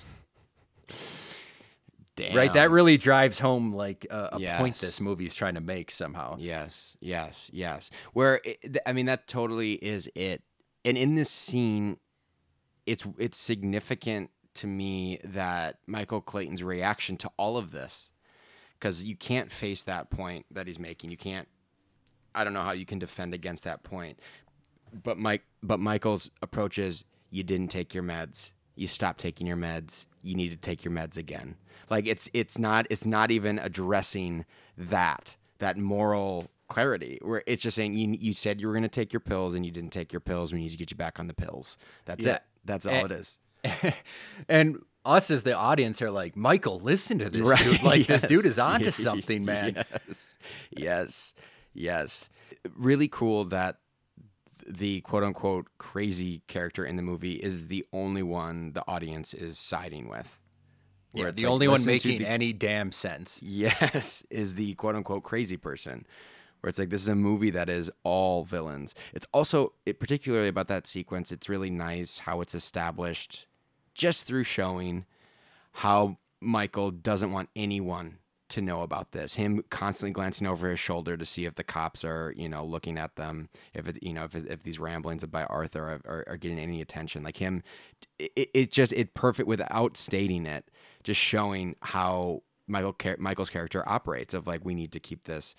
Speaker 3: Damn.
Speaker 2: Right? That really drives home like a, a point
Speaker 3: Yes.
Speaker 2: this movie's trying to make somehow.
Speaker 3: Yes, yes, yes. Where it, I mean, that totally is it. And in this scene, it's it's significant to me that Michael Clayton's reaction to all of this, because you can't face that point that he's making. You can't. I don't know how you can defend against that point. But Mike, but Michael's approach is: you didn't take your meds. You stopped taking your meds. You need to take your meds again. Like it's it's not it's not even addressing that that moral clarity where it's just saying you you said you were going to take your pills and you didn't take your pills. We need to get you back on the pills. That's
Speaker 2: Yeah.
Speaker 3: it. That's all
Speaker 2: Eh,
Speaker 3: it is.
Speaker 2: and us as the audience are like, Michael, listen to this
Speaker 3: Right,
Speaker 2: dude. Like this dude is
Speaker 3: yes.
Speaker 2: onto something, man.
Speaker 3: Yes, yes, yes. Really cool that the quote unquote crazy character in the movie is the only one the audience is siding with.
Speaker 2: Yeah, the
Speaker 3: like,
Speaker 2: only one making
Speaker 3: the-
Speaker 2: any damn sense.
Speaker 3: Yes, is the quote unquote crazy person. Where it's like this is a movie that is all villains. It's also it, particularly about that sequence. It's really nice how it's established just through showing how Michael doesn't want anyone to know about this. Him constantly glancing over his shoulder to see if the cops are, you know, looking at them. If it, you know, if, if these ramblings by Arthur are, are, are getting any attention, like him, it, it just it perfect without stating it, just showing how Michael Michael's character operates. Of like, we need to keep this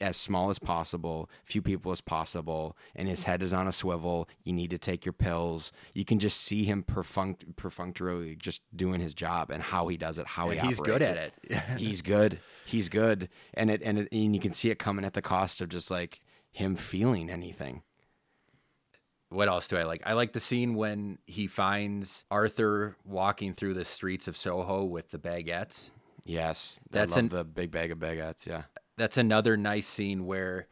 Speaker 3: as small as possible, few people as possible, and his head is on a swivel. You need to take your pills. You can just see him perfunct- perfunctorily just doing his job and how he does it, how he
Speaker 2: And he's good at it.
Speaker 3: he's good. He's good, and it and it, and you can see it coming at the cost of just like him feeling anything.
Speaker 2: what else do I like? I like the scene when he finds Arthur walking through the streets of Soho with the baguettes.
Speaker 3: Yes,
Speaker 2: That's
Speaker 3: I love
Speaker 2: an-
Speaker 3: the big bag of baguettes. Yeah,
Speaker 2: That's another nice scene where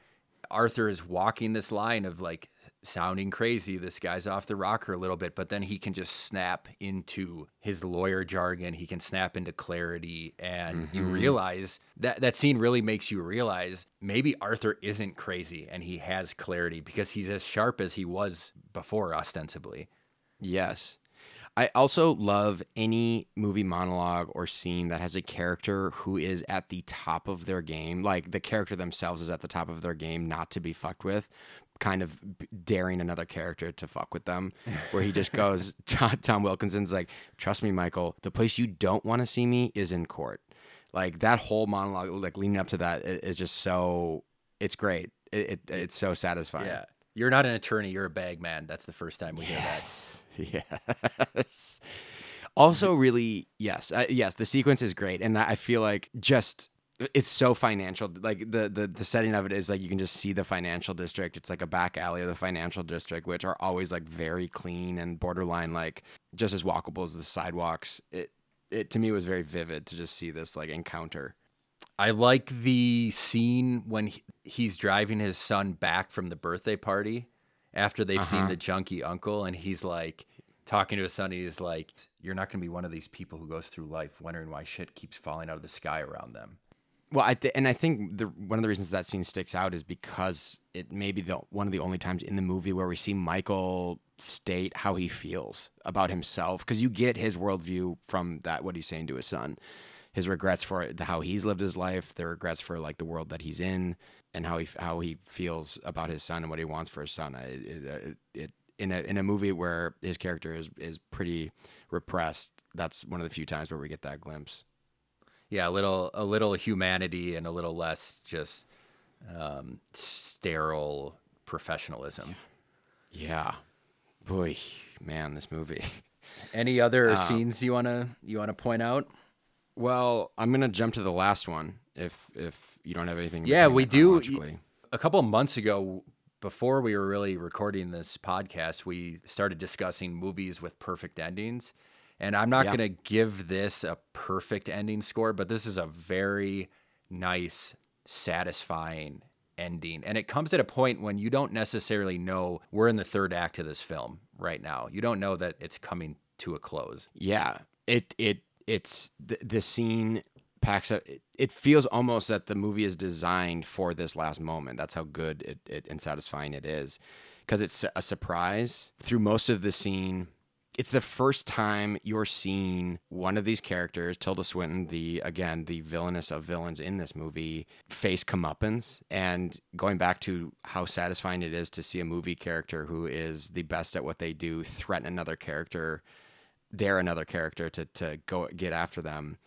Speaker 2: Arthur is walking this line of like sounding crazy. This guy's off the rocker a little bit, but then he can just snap into his lawyer jargon. He can snap into clarity, and you mm-hmm. realize that that scene really makes you realize maybe Arthur isn't crazy and he has clarity because he's as sharp as he was before, ostensibly.
Speaker 3: Yes. I also love any movie monologue or scene that has a character who is at the top of their game. Like the character themselves is at the top of their game, not to be fucked with, kind of daring another character to fuck with them. Where he just goes, Tom, Tom Wilkinson's like, trust me, Michael, the place you don't want to see me is in court. Like that whole monologue, like leading up to that, is just so, it's great. It, it, it's so satisfying.
Speaker 2: Yeah. You're not an attorney, you're a bag man. That's the first time we hear that.
Speaker 3: Yes. Also, really, yes, uh, yes. The sequence is great, and I feel like just it's so financial. Like the the the setting of it is like you can just see the financial district. It's like a back alley of the financial district, which are always like very clean and borderline like just as walkable as the sidewalks. It it to me was very vivid to just see this like encounter.
Speaker 2: I like the scene when he, he's driving his son back from the birthday party after they've seen uh-huh. the junkie uncle, and he's like talking to his son. And he's like, "You're not going to be one of these people who goes through life wondering why shit keeps falling out of the sky around them."
Speaker 3: Well, I th- and I think the one of the reasons that scene sticks out is because it may be the one of the only times in the movie where we see Michael state how he feels about himself because you get his worldview from that what he's saying to his son, his regrets for how he's lived his life, the regrets for like the world that he's in, and how he how he feels about his son and what he wants for his son. It, it, it in a in a movie where his character is is pretty repressed. That's one of the few times where we get that glimpse.
Speaker 2: Yeah, a little, a little humanity and a little less just um, sterile professionalism.
Speaker 3: Yeah. Boy, man, this movie.
Speaker 2: Any other scenes you wanna you wanna point out?
Speaker 3: Well, I'm gonna jump to the last one if if you don't have anything. in
Speaker 2: Yeah, we do. A couple of months ago, before we were really recording this podcast, we started discussing movies with perfect endings. And I'm not
Speaker 3: Yeah.
Speaker 2: going to give this a perfect ending score, but this is a very nice, satisfying ending. And it comes at a point when you don't necessarily know we're in the third act of this film right now. You don't know that it's coming to a close.
Speaker 3: Yeah, it it it's the, the scene packs. It, it feels almost that the movie is designed for this last moment. That's how good it, it and satisfying it is, because it's a surprise through most of the scene. It's the first time you're seeing one of these characters, Tilda Swinton, the again the villainous of villains in this movie, face comeuppance, and going back to how satisfying it is to see a movie character who is the best at what they do threaten another character dare another character to to go get after them.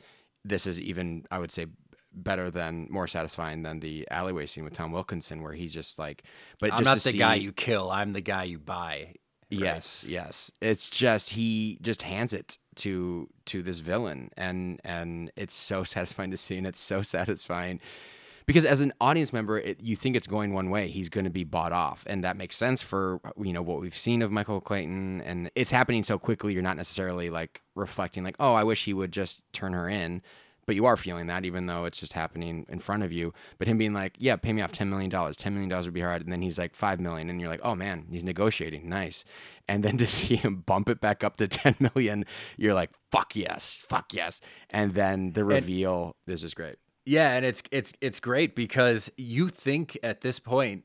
Speaker 3: This is even I would say better than more satisfying than the alleyway scene with Tom Wilkinson where he's just like but
Speaker 2: I'm
Speaker 3: just
Speaker 2: not the guy you kill, I'm the guy you buy.
Speaker 3: Yes, yes. It's just he just hands it to to this villain and and it's so satisfying to see and it's so satisfying because as an audience member it, you think it's going one way he's going to be bought off and that makes sense for you know what we've seen of michael clayton and it's happening so quickly you're not necessarily like reflecting like oh i wish he would just turn her in. But you are feeling that even though it's just happening in front of you. But him being like yeah pay me off $10 million $10 million would be hard and then he's like $5 million and you're like oh man he's negotiating nice. And then to see him bump it back up to 10 million you're like fuck yes fuck yes. And then the reveal this is great
Speaker 2: Yeah, and it's it's it's great because you think at this point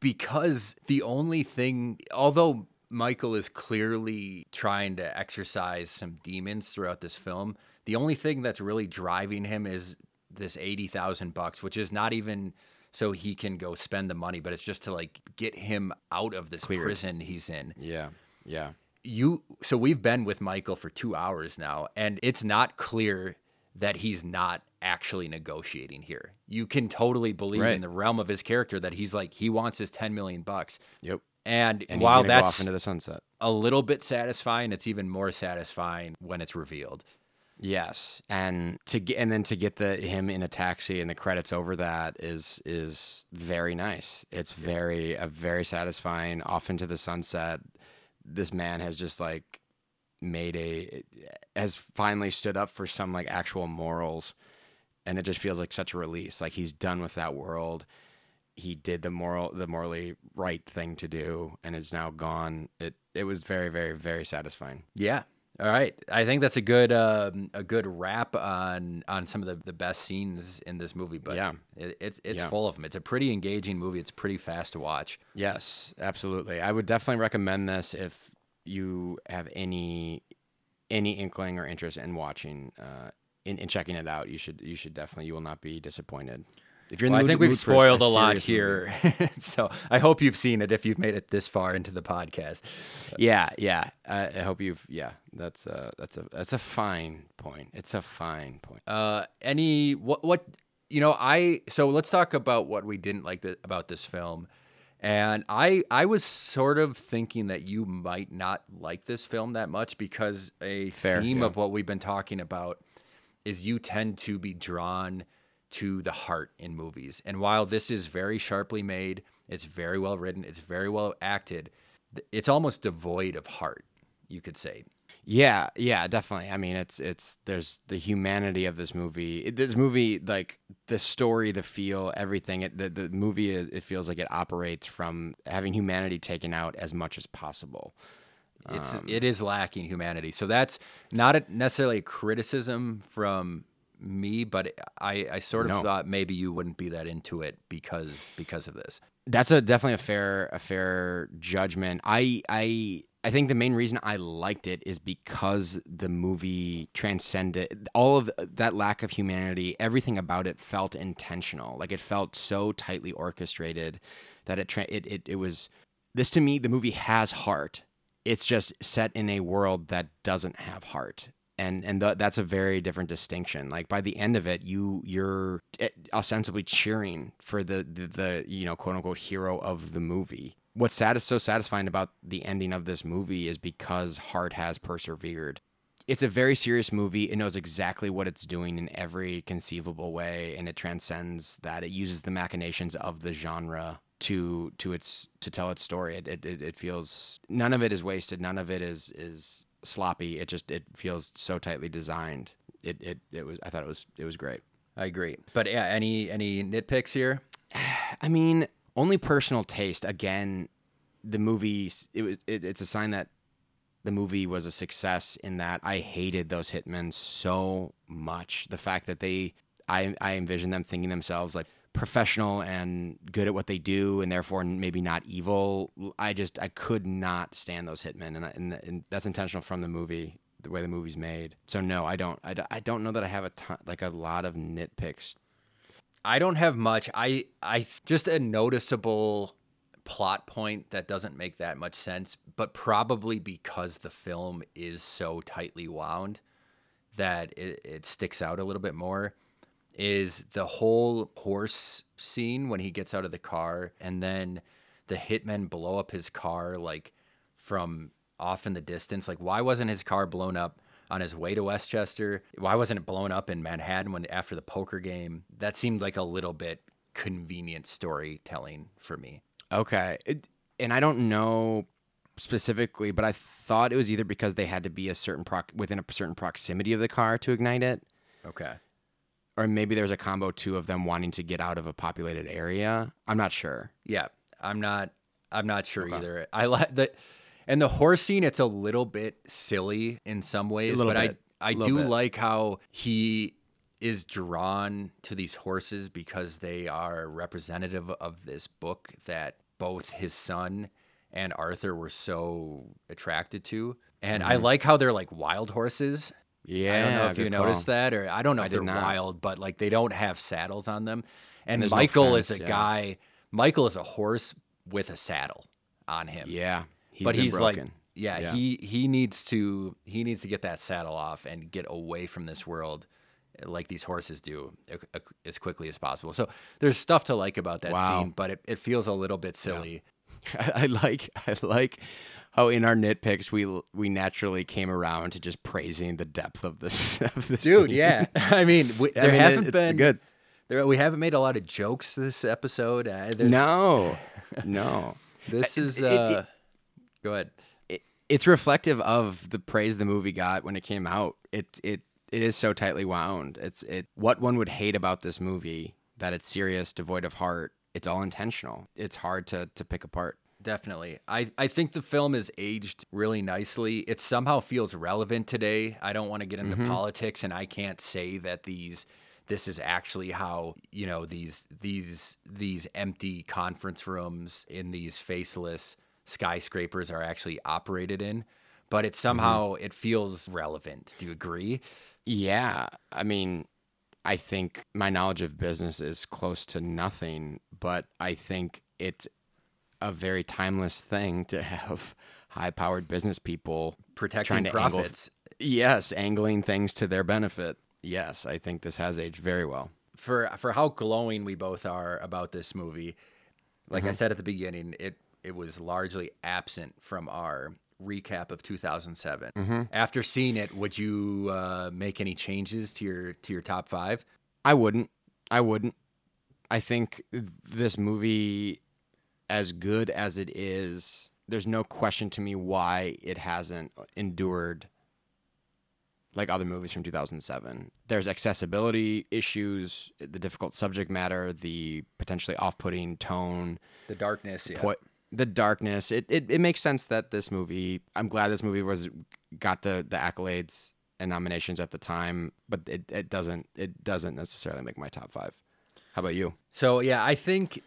Speaker 2: because the only thing although Michael is clearly trying to exercise some demons throughout this film, the only thing that's really driving him is this 80,000 bucks, which is not even so he can go spend the money, but it's just to like get him out of this
Speaker 3: Cleared.
Speaker 2: prison he's in
Speaker 3: yeah yeah
Speaker 2: you so we've been with Michael for 2 hours now and it's not clear that he's not actually negotiating here. You can totally believe
Speaker 3: Right.
Speaker 2: in the realm of his character that he's like he wants his 10 million bucks.
Speaker 3: yep
Speaker 2: And,
Speaker 3: and
Speaker 2: while
Speaker 3: he's gonna go off
Speaker 2: that's
Speaker 3: into the sunset
Speaker 2: a little bit satisfying, it's even more satisfying when it's revealed.
Speaker 3: Yes, and to get and then to get the him in a taxi and the credits over that is is very nice. It's very a very satisfying. Off into the sunset. This man has just like made a has finally stood up for some like actual morals, and it just feels like such a release. Like he's done with that world. He did the moral the morally right thing to do, and is now gone. It it was very very very satisfying.
Speaker 2: Yeah. All right. I think that's a good um, a good wrap on on some of the, the best scenes in this movie. But
Speaker 3: Yeah.
Speaker 2: it, it's it's
Speaker 3: Yeah.
Speaker 2: full of them. It's a pretty engaging movie. It's pretty fast to watch.
Speaker 3: Yes, absolutely. I would definitely recommend this if you have any any inkling or interest in watching uh, in, in checking it out. You should you should definitely you will not be disappointed. If you're in
Speaker 2: Well,
Speaker 3: the
Speaker 2: I think we've
Speaker 3: mood for a-
Speaker 2: spoiled a,
Speaker 3: a
Speaker 2: lot here, so I hope you've seen it if you've made it this far into the podcast.
Speaker 3: Yeah, yeah. I, I hope you've yeah. That's a that's a that's a fine point. It's a fine point.
Speaker 2: Uh, any what what you know? I so let's talk about what we didn't like the, about this film. And I I was sort of thinking that you might not like this film that much because a
Speaker 3: Fair,
Speaker 2: theme
Speaker 3: yeah.
Speaker 2: of what we've been talking about is you tend to be drawn to the heart in movies. And while this is very sharply made, it's very well written, it's very well acted, it's almost devoid of heart, you could say.
Speaker 3: Yeah, yeah, definitely. I mean, it's it's there's the humanity of this movie. It- This movie, like the story, the feel, everything. It, the the movie, is, it feels like it operates from having humanity taken out as much as possible.
Speaker 2: it's
Speaker 3: Um,
Speaker 2: it is lacking humanity. So that's not a, necessarily a criticism from me, but I, I sort of
Speaker 3: No.
Speaker 2: thought maybe you wouldn't be that into it because because of this.
Speaker 3: That's a definitely a fair a fair judgment. I I I think the main reason I liked it is because the movie transcended all of that lack of humanity. Everything about it felt intentional. Like it felt so tightly orchestrated that it tra- it it, it was this to me the movie has heart. It's just set in a world that doesn't have heart. And and th- that's a very different distinction. Like by the end of it, you you're eh, ostensibly cheering for the, the the you know quote unquote hero of the movie. What's sad is so satisfying about the ending of this movie is because heart has persevered. It's a very serious movie. It knows exactly what it's doing in every conceivable way, and it transcends that. It uses the machinations of the genre to to its to tell its story. It, it, it feels none of it is wasted. None of it is is sloppy. It just it feels so tightly designed. It it it was. I thought it was it was great.
Speaker 2: I agree. But yeah, any any nitpicks here?
Speaker 3: I mean, only personal taste. Again, the movie it was it, it's a sign that the movie was a success in that I hated those hitmen so much. The fact that they I I envisioned them thinking themselves like professional and good at what they do and therefore maybe not evil. I just I could not stand those hitmen and, I- and, and that's intentional from the movie the way the movie's made. So no, I don't I, I don't know that I have a ton, like a lot of nitpicks
Speaker 2: I don't have much. I I just a noticeable plot point that doesn't make that much sense, but probably because the film is so tightly wound that it, it sticks out a little bit more is the whole horse scene when he gets out of the car and then the hitmen blow up his car like from off in the distance. Like why wasn't his car blown up on his way to Westchester? Why wasn't it blown up in Manhattan when after the poker game? That seemed like a little bit convenient storytelling for me.
Speaker 3: Okay. It, and I don't know specifically, but I thought it was either because they had to be a certain proc- within a certain proximity of the car to ignite it,
Speaker 2: okay
Speaker 3: or maybe there's a combo too of them wanting to get out of a populated area. I'm not sure.
Speaker 2: Yeah, I'm not. I'm not sure either. I like the, and the horse scene. It's a little bit silly in some ways, but
Speaker 3: bit,
Speaker 2: I I do
Speaker 3: bit.
Speaker 2: like how he is drawn to these horses because they are representative of this book that both his son and Arthur were so attracted to. And I mm-hmm. like how they're like wild horses.
Speaker 3: Yeah.
Speaker 2: I don't know if you
Speaker 3: good
Speaker 2: noticed that, or I don't know if
Speaker 3: did
Speaker 2: they're wild, but like they don't have saddles on them. And
Speaker 3: There's no
Speaker 2: Michael is a
Speaker 3: yeah.
Speaker 2: guy. Michael is a horse with a saddle on him.
Speaker 3: Yeah. He's
Speaker 2: but he's like, yeah,
Speaker 3: Yeah.
Speaker 2: he he needs to he needs to get that saddle off and get away from this world, like these horses do, as quickly as possible. So there's stuff to like about that
Speaker 3: Wow.
Speaker 2: scene, but it, it feels a little bit silly.
Speaker 3: I like I like how in our nitpicks we we naturally came around to just praising the depth of this of this
Speaker 2: dude.
Speaker 3: scene.
Speaker 2: Yeah, I mean, we,
Speaker 3: I
Speaker 2: there
Speaker 3: mean,
Speaker 2: haven't
Speaker 3: it's
Speaker 2: been
Speaker 3: good.
Speaker 2: There, we haven't made a lot of jokes this episode. Uh,
Speaker 3: No, no.
Speaker 2: this is.
Speaker 3: it- it-
Speaker 2: Uh, go ahead.
Speaker 3: it, it's reflective of the praise the movie got when it came out. It it it is so tightly wound. It's it what one would hate about this movie that it's serious, devoid of heart. It's all intentional. It's hard to to pick apart.
Speaker 2: Definitely. I, I think the film is aged really nicely. It somehow feels relevant today. I don't want to get into mm-hmm. politics and I can't say that these this is actually how, you know, these these these empty conference rooms in these faceless skyscrapers are actually operated in, but it mm-hmm. somehow it feels relevant. Do you agree?
Speaker 3: Yeah, I mean, I think my knowledge of business is close to nothing, but I think it's a very timeless thing to have high-powered business people
Speaker 2: Protecting
Speaker 3: trying to angle-
Speaker 2: profits.
Speaker 3: yes, angling things to their benefit. Yes, I think this has aged very well.
Speaker 2: for for how glowing we both are about this movie. Like
Speaker 3: Mm-hmm.
Speaker 2: I said at the beginning, it it was largely absent from our recap of 2007.
Speaker 3: Mm-hmm.
Speaker 2: After seeing it, would you uh, make any changes to your to your top five?
Speaker 3: I wouldn't. I wouldn't. I think this movie, as good as it is, there's no question to me why it hasn't endured like other movies from 2007. There's accessibility issues, the difficult subject matter, the potentially off-putting tone,
Speaker 2: The darkness, yeah.
Speaker 3: po- the darkness. It, it it makes sense that this movie. I'm glad this movie was got the the accolades and nominations at the time, but it, it doesn't it doesn't necessarily make my top five. How about you?
Speaker 2: So yeah, I think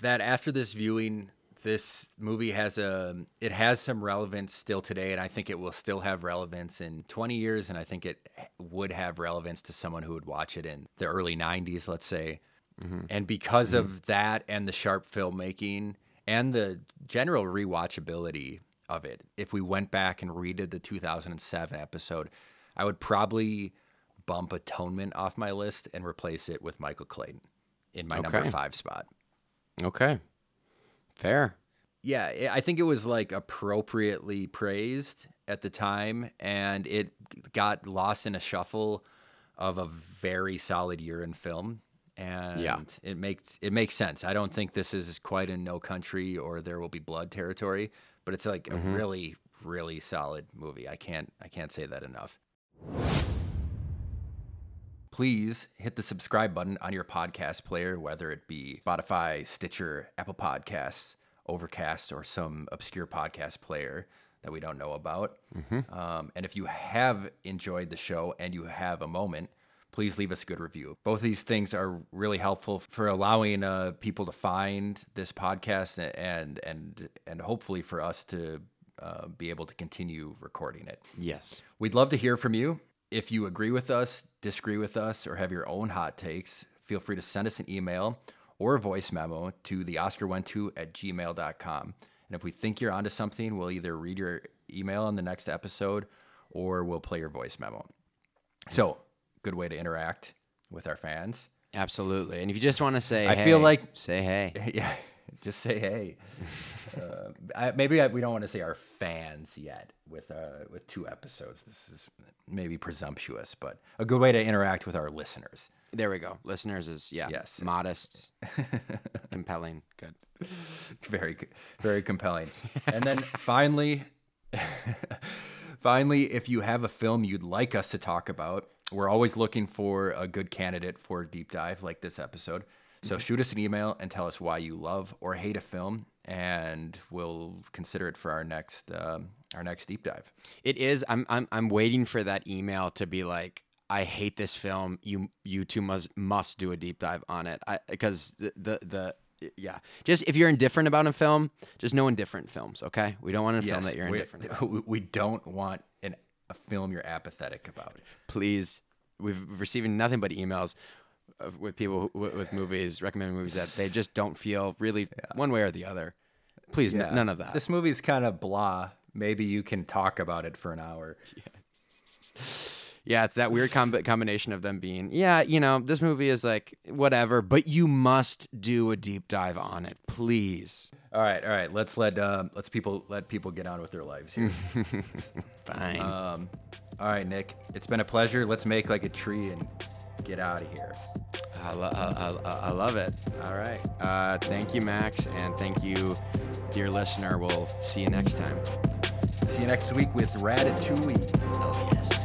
Speaker 2: that after this viewing, this movie has a it has some relevance still today, and I think it will still have relevance in 20 years, and I think it would have relevance to someone who would watch it in the early 90s, let's say. Mm-hmm. And because of mm-hmm. that, and the sharp filmmaking, and the general rewatchability of it, if we went back and redid the 2007 episode, I would probably bump Atonement off my list and replace it with Michael Clayton in my number five spot.
Speaker 3: Okay, fair.
Speaker 2: Yeah, i- think it was like appropriately praised at the time, and it got lost in a shuffle of a very solid year in film. And yeah. it makes it makes sense. I don't think this is quite in No Country or There Will Be Blood territory, but it's like a mm-hmm. really, really solid movie. I can't I can't say that enough. Please hit the subscribe button on your podcast player, whether it be Spotify, Stitcher, Apple Podcasts, Overcast, or some obscure podcast player that we don't know about. Um, and if you have enjoyed the show and you have a moment, please leave us a good review. Both these things are really helpful for allowing uh, people to find this podcast and and and hopefully for us to uh, be able to continue recording it.
Speaker 3: Yes.
Speaker 2: We'd love to hear from you. If you agree with us, disagree with us, or have your own hot takes, feel free to send us an email or a voice memo to the Oscar went to at gmail.com. And if we think you're onto something, we'll either read your email on the next episode or we'll play your voice memo. So, good way to interact with our fans.
Speaker 3: Absolutely. And if you just want to say,
Speaker 2: I feel like-
Speaker 3: say hey.
Speaker 2: yeah, just say hey. uh, I, maybe I, we don't want to say our fans yet with uh, with two episodes. This is maybe presumptuous, but a good way to interact with our listeners.
Speaker 3: There we go. Listeners is yeah.
Speaker 2: Yes.
Speaker 3: Modest, compelling. Good.
Speaker 2: very very compelling. And then finally, finally, if you have a film you'd like us to talk about, we're always looking for a good candidate for a deep dive like this episode. So shoot us an email and tell us why you love or hate a film, and we'll consider it for our next um, our next deep dive.
Speaker 3: It is. I'm. I'm. I'm waiting for that email to be like, I hate this film. You. You two must must do a deep dive on it. I because the the the. Yeah, just if you're indifferent about a film, just no indifferent films. Okay, we don't want a film that you're indifferent. about.
Speaker 2: we- We don't want an, a film you're apathetic about.
Speaker 3: Please, we've receiving nothing but emails of, with people who, with, movies recommending movies that they just don't feel really one way or the other. Please, n- none of that.
Speaker 2: This movie's kind of blah. Maybe you can talk about it for an hour.
Speaker 3: Yeah, yeah, it's that weird com- combination of them being, yeah, you know, this movie is like whatever, but you must do a deep dive on it, please.
Speaker 2: All right, all right. Let's let uh, let's people let people get on with their lives here.
Speaker 3: Fine.
Speaker 2: um, all right, Nick. It's been a pleasure. Let's make like a tree and get out of here.
Speaker 3: I, lo- I, I, I love it. All right. Uh, thank you, Max, and thank you, dear listener. We'll see you next time.
Speaker 2: See you next week with Ratatouille.
Speaker 3: Hell yeah.